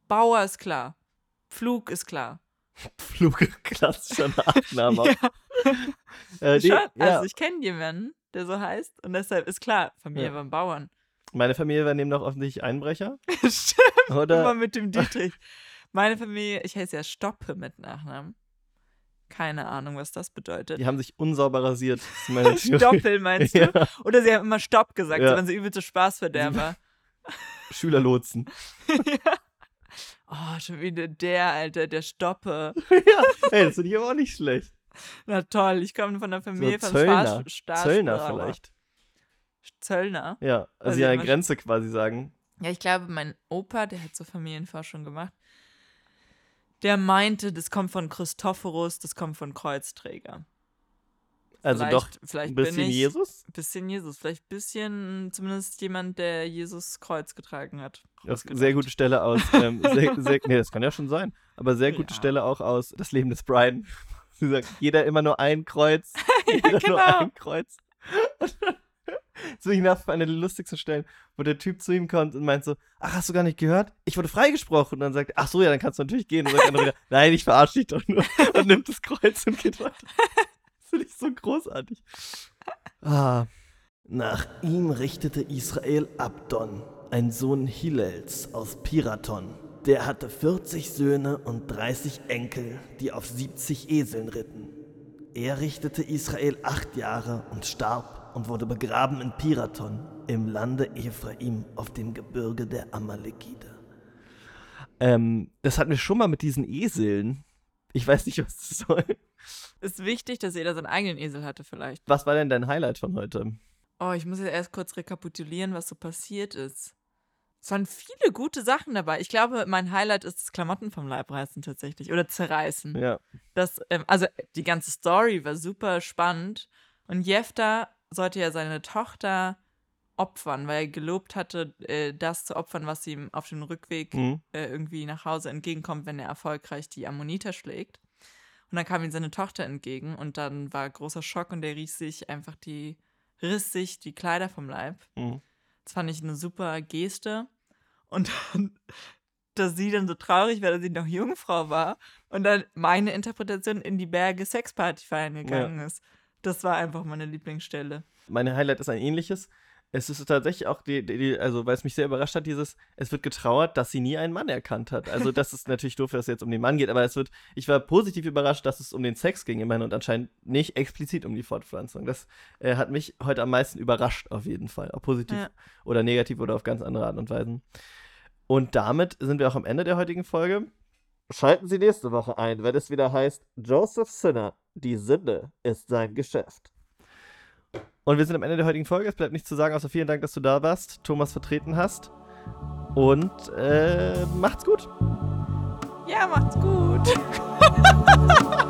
Bauer ist klar. Pflug ist klar. Flug, klassischer Nachname. Ja, Äh, nee, schon. ja. Also ich kenne jemanden, der so heißt. Und deshalb ist klar, Familie Ja. waren Bauern. Meine Familie war demnach offensichtlich Einbrecher. Stimmt. Oder? Immer mit dem Dietrich. Meine Familie, ich heiße ja Stoppe mit Nachnamen. Keine Ahnung, was das bedeutet. Die haben sich unsauber rasiert. Stoppel meinst du? Ja. Oder sie haben immer Stopp gesagt, Ja. so waren sie übelste Spaßverderber. Schülerlotsen. ja. Oh, schon wieder der, Alter, der Stoppe. ja, ey, das finde ich aber auch nicht schlecht. Na toll, ich komme von der Familie so von Zöllner. Zöllner vielleicht. Zöllner? Ja, also Also die an der man- Grenze quasi sagen. Ja, ich glaube, mein Opa, der hat so Familienforschung gemacht, der meinte, das kommt von Christophorus, das kommt von Kreuzträger. Also vielleicht, doch vielleicht ein bisschen ich, Jesus. Bisschen Jesus, vielleicht ein bisschen zumindest jemand, der Jesus Kreuz getragen hat. Sehr gute Stelle aus. Ähm, sehr, sehr, nee, das kann ja schon sein. Aber sehr gute Ja. Stelle auch aus Das Leben des Brian. Sie sagt, jeder immer nur ein Kreuz. Jeder nur genau. ein Kreuz. So ich nach eine der lustigsten Stellen, wo der Typ zu ihm kommt und meint so, ach, hast du gar nicht gehört? Ich wurde freigesprochen. Und dann sagt, er, ach so, ja, dann kannst du natürlich gehen. Und sagt der andere wieder, nein, ich verarsche dich doch nur. Und nimmt das Kreuz und geht weiter. Das finde ich so großartig. Ah, Nach ihm richtete Israel Abdon, ein Sohn Hillels aus Piraton. Der hatte 40 Söhne und 30 Enkel, die auf 70 Eseln ritten. Er richtete Israel acht Jahre und starb und wurde begraben in Piraton im Lande Ephraim auf dem Gebirge der Amalekiter. ähm, das hatten wir schon mal mit diesen Eseln. Ich weiß nicht, was das soll. Ist wichtig, dass jeder seinen eigenen Esel hatte, vielleicht. Was war denn dein Highlight von heute? Oh, ich muss jetzt erst kurz rekapitulieren, was so passiert ist. Es waren viele gute Sachen dabei. Ich glaube, mein Highlight ist das Klamotten vom Leib reißen tatsächlich. Oder zerreißen. Ja. Das, ähm, also die ganze Story war super spannend. Und Jefta sollte ja seine Tochter opfern, weil er gelobt hatte, äh, das zu opfern, was ihm auf dem Rückweg Mhm. äh, irgendwie nach Hause entgegenkommt, wenn er erfolgreich die Ammoniter schlägt. Und dann kam ihm seine Tochter entgegen und dann war großer Schock und der riss sich einfach die, riss sich die Kleider vom Leib. Mhm. Das fand ich eine super Geste. Und dann, dass sie dann so traurig war, dass sie noch Jungfrau war und dann meine Interpretation in die Berge Sexparty feiern gegangen ist. Das war einfach meine Lieblingsstelle. Mein Highlight ist ein ähnliches. Es ist tatsächlich auch die, die, die also weil es mich sehr überrascht hat, dieses, es wird getrauert, dass sie nie einen Mann erkannt hat. Also das ist natürlich doof, dass es jetzt um den Mann geht, aber es wird, ich war positiv überrascht, dass es um den Sex ging immerhin und anscheinend nicht explizit um die Fortpflanzung. Das äh, hat mich heute am meisten überrascht, auf jeden Fall. Ob positiv Ja. oder negativ oder auf ganz andere Art und Weisen. Und damit sind wir auch am Ende der heutigen Folge. Schalten Sie nächste Woche ein, wenn es wieder heißt, Joseph Sinner, die Sünde ist sein Geschäft. Und wir sind am Ende der heutigen Folge. Es bleibt nichts zu sagen, außer vielen Dank, dass du da warst, Thomas vertreten hast. Und äh, macht's gut. Ja, macht's gut.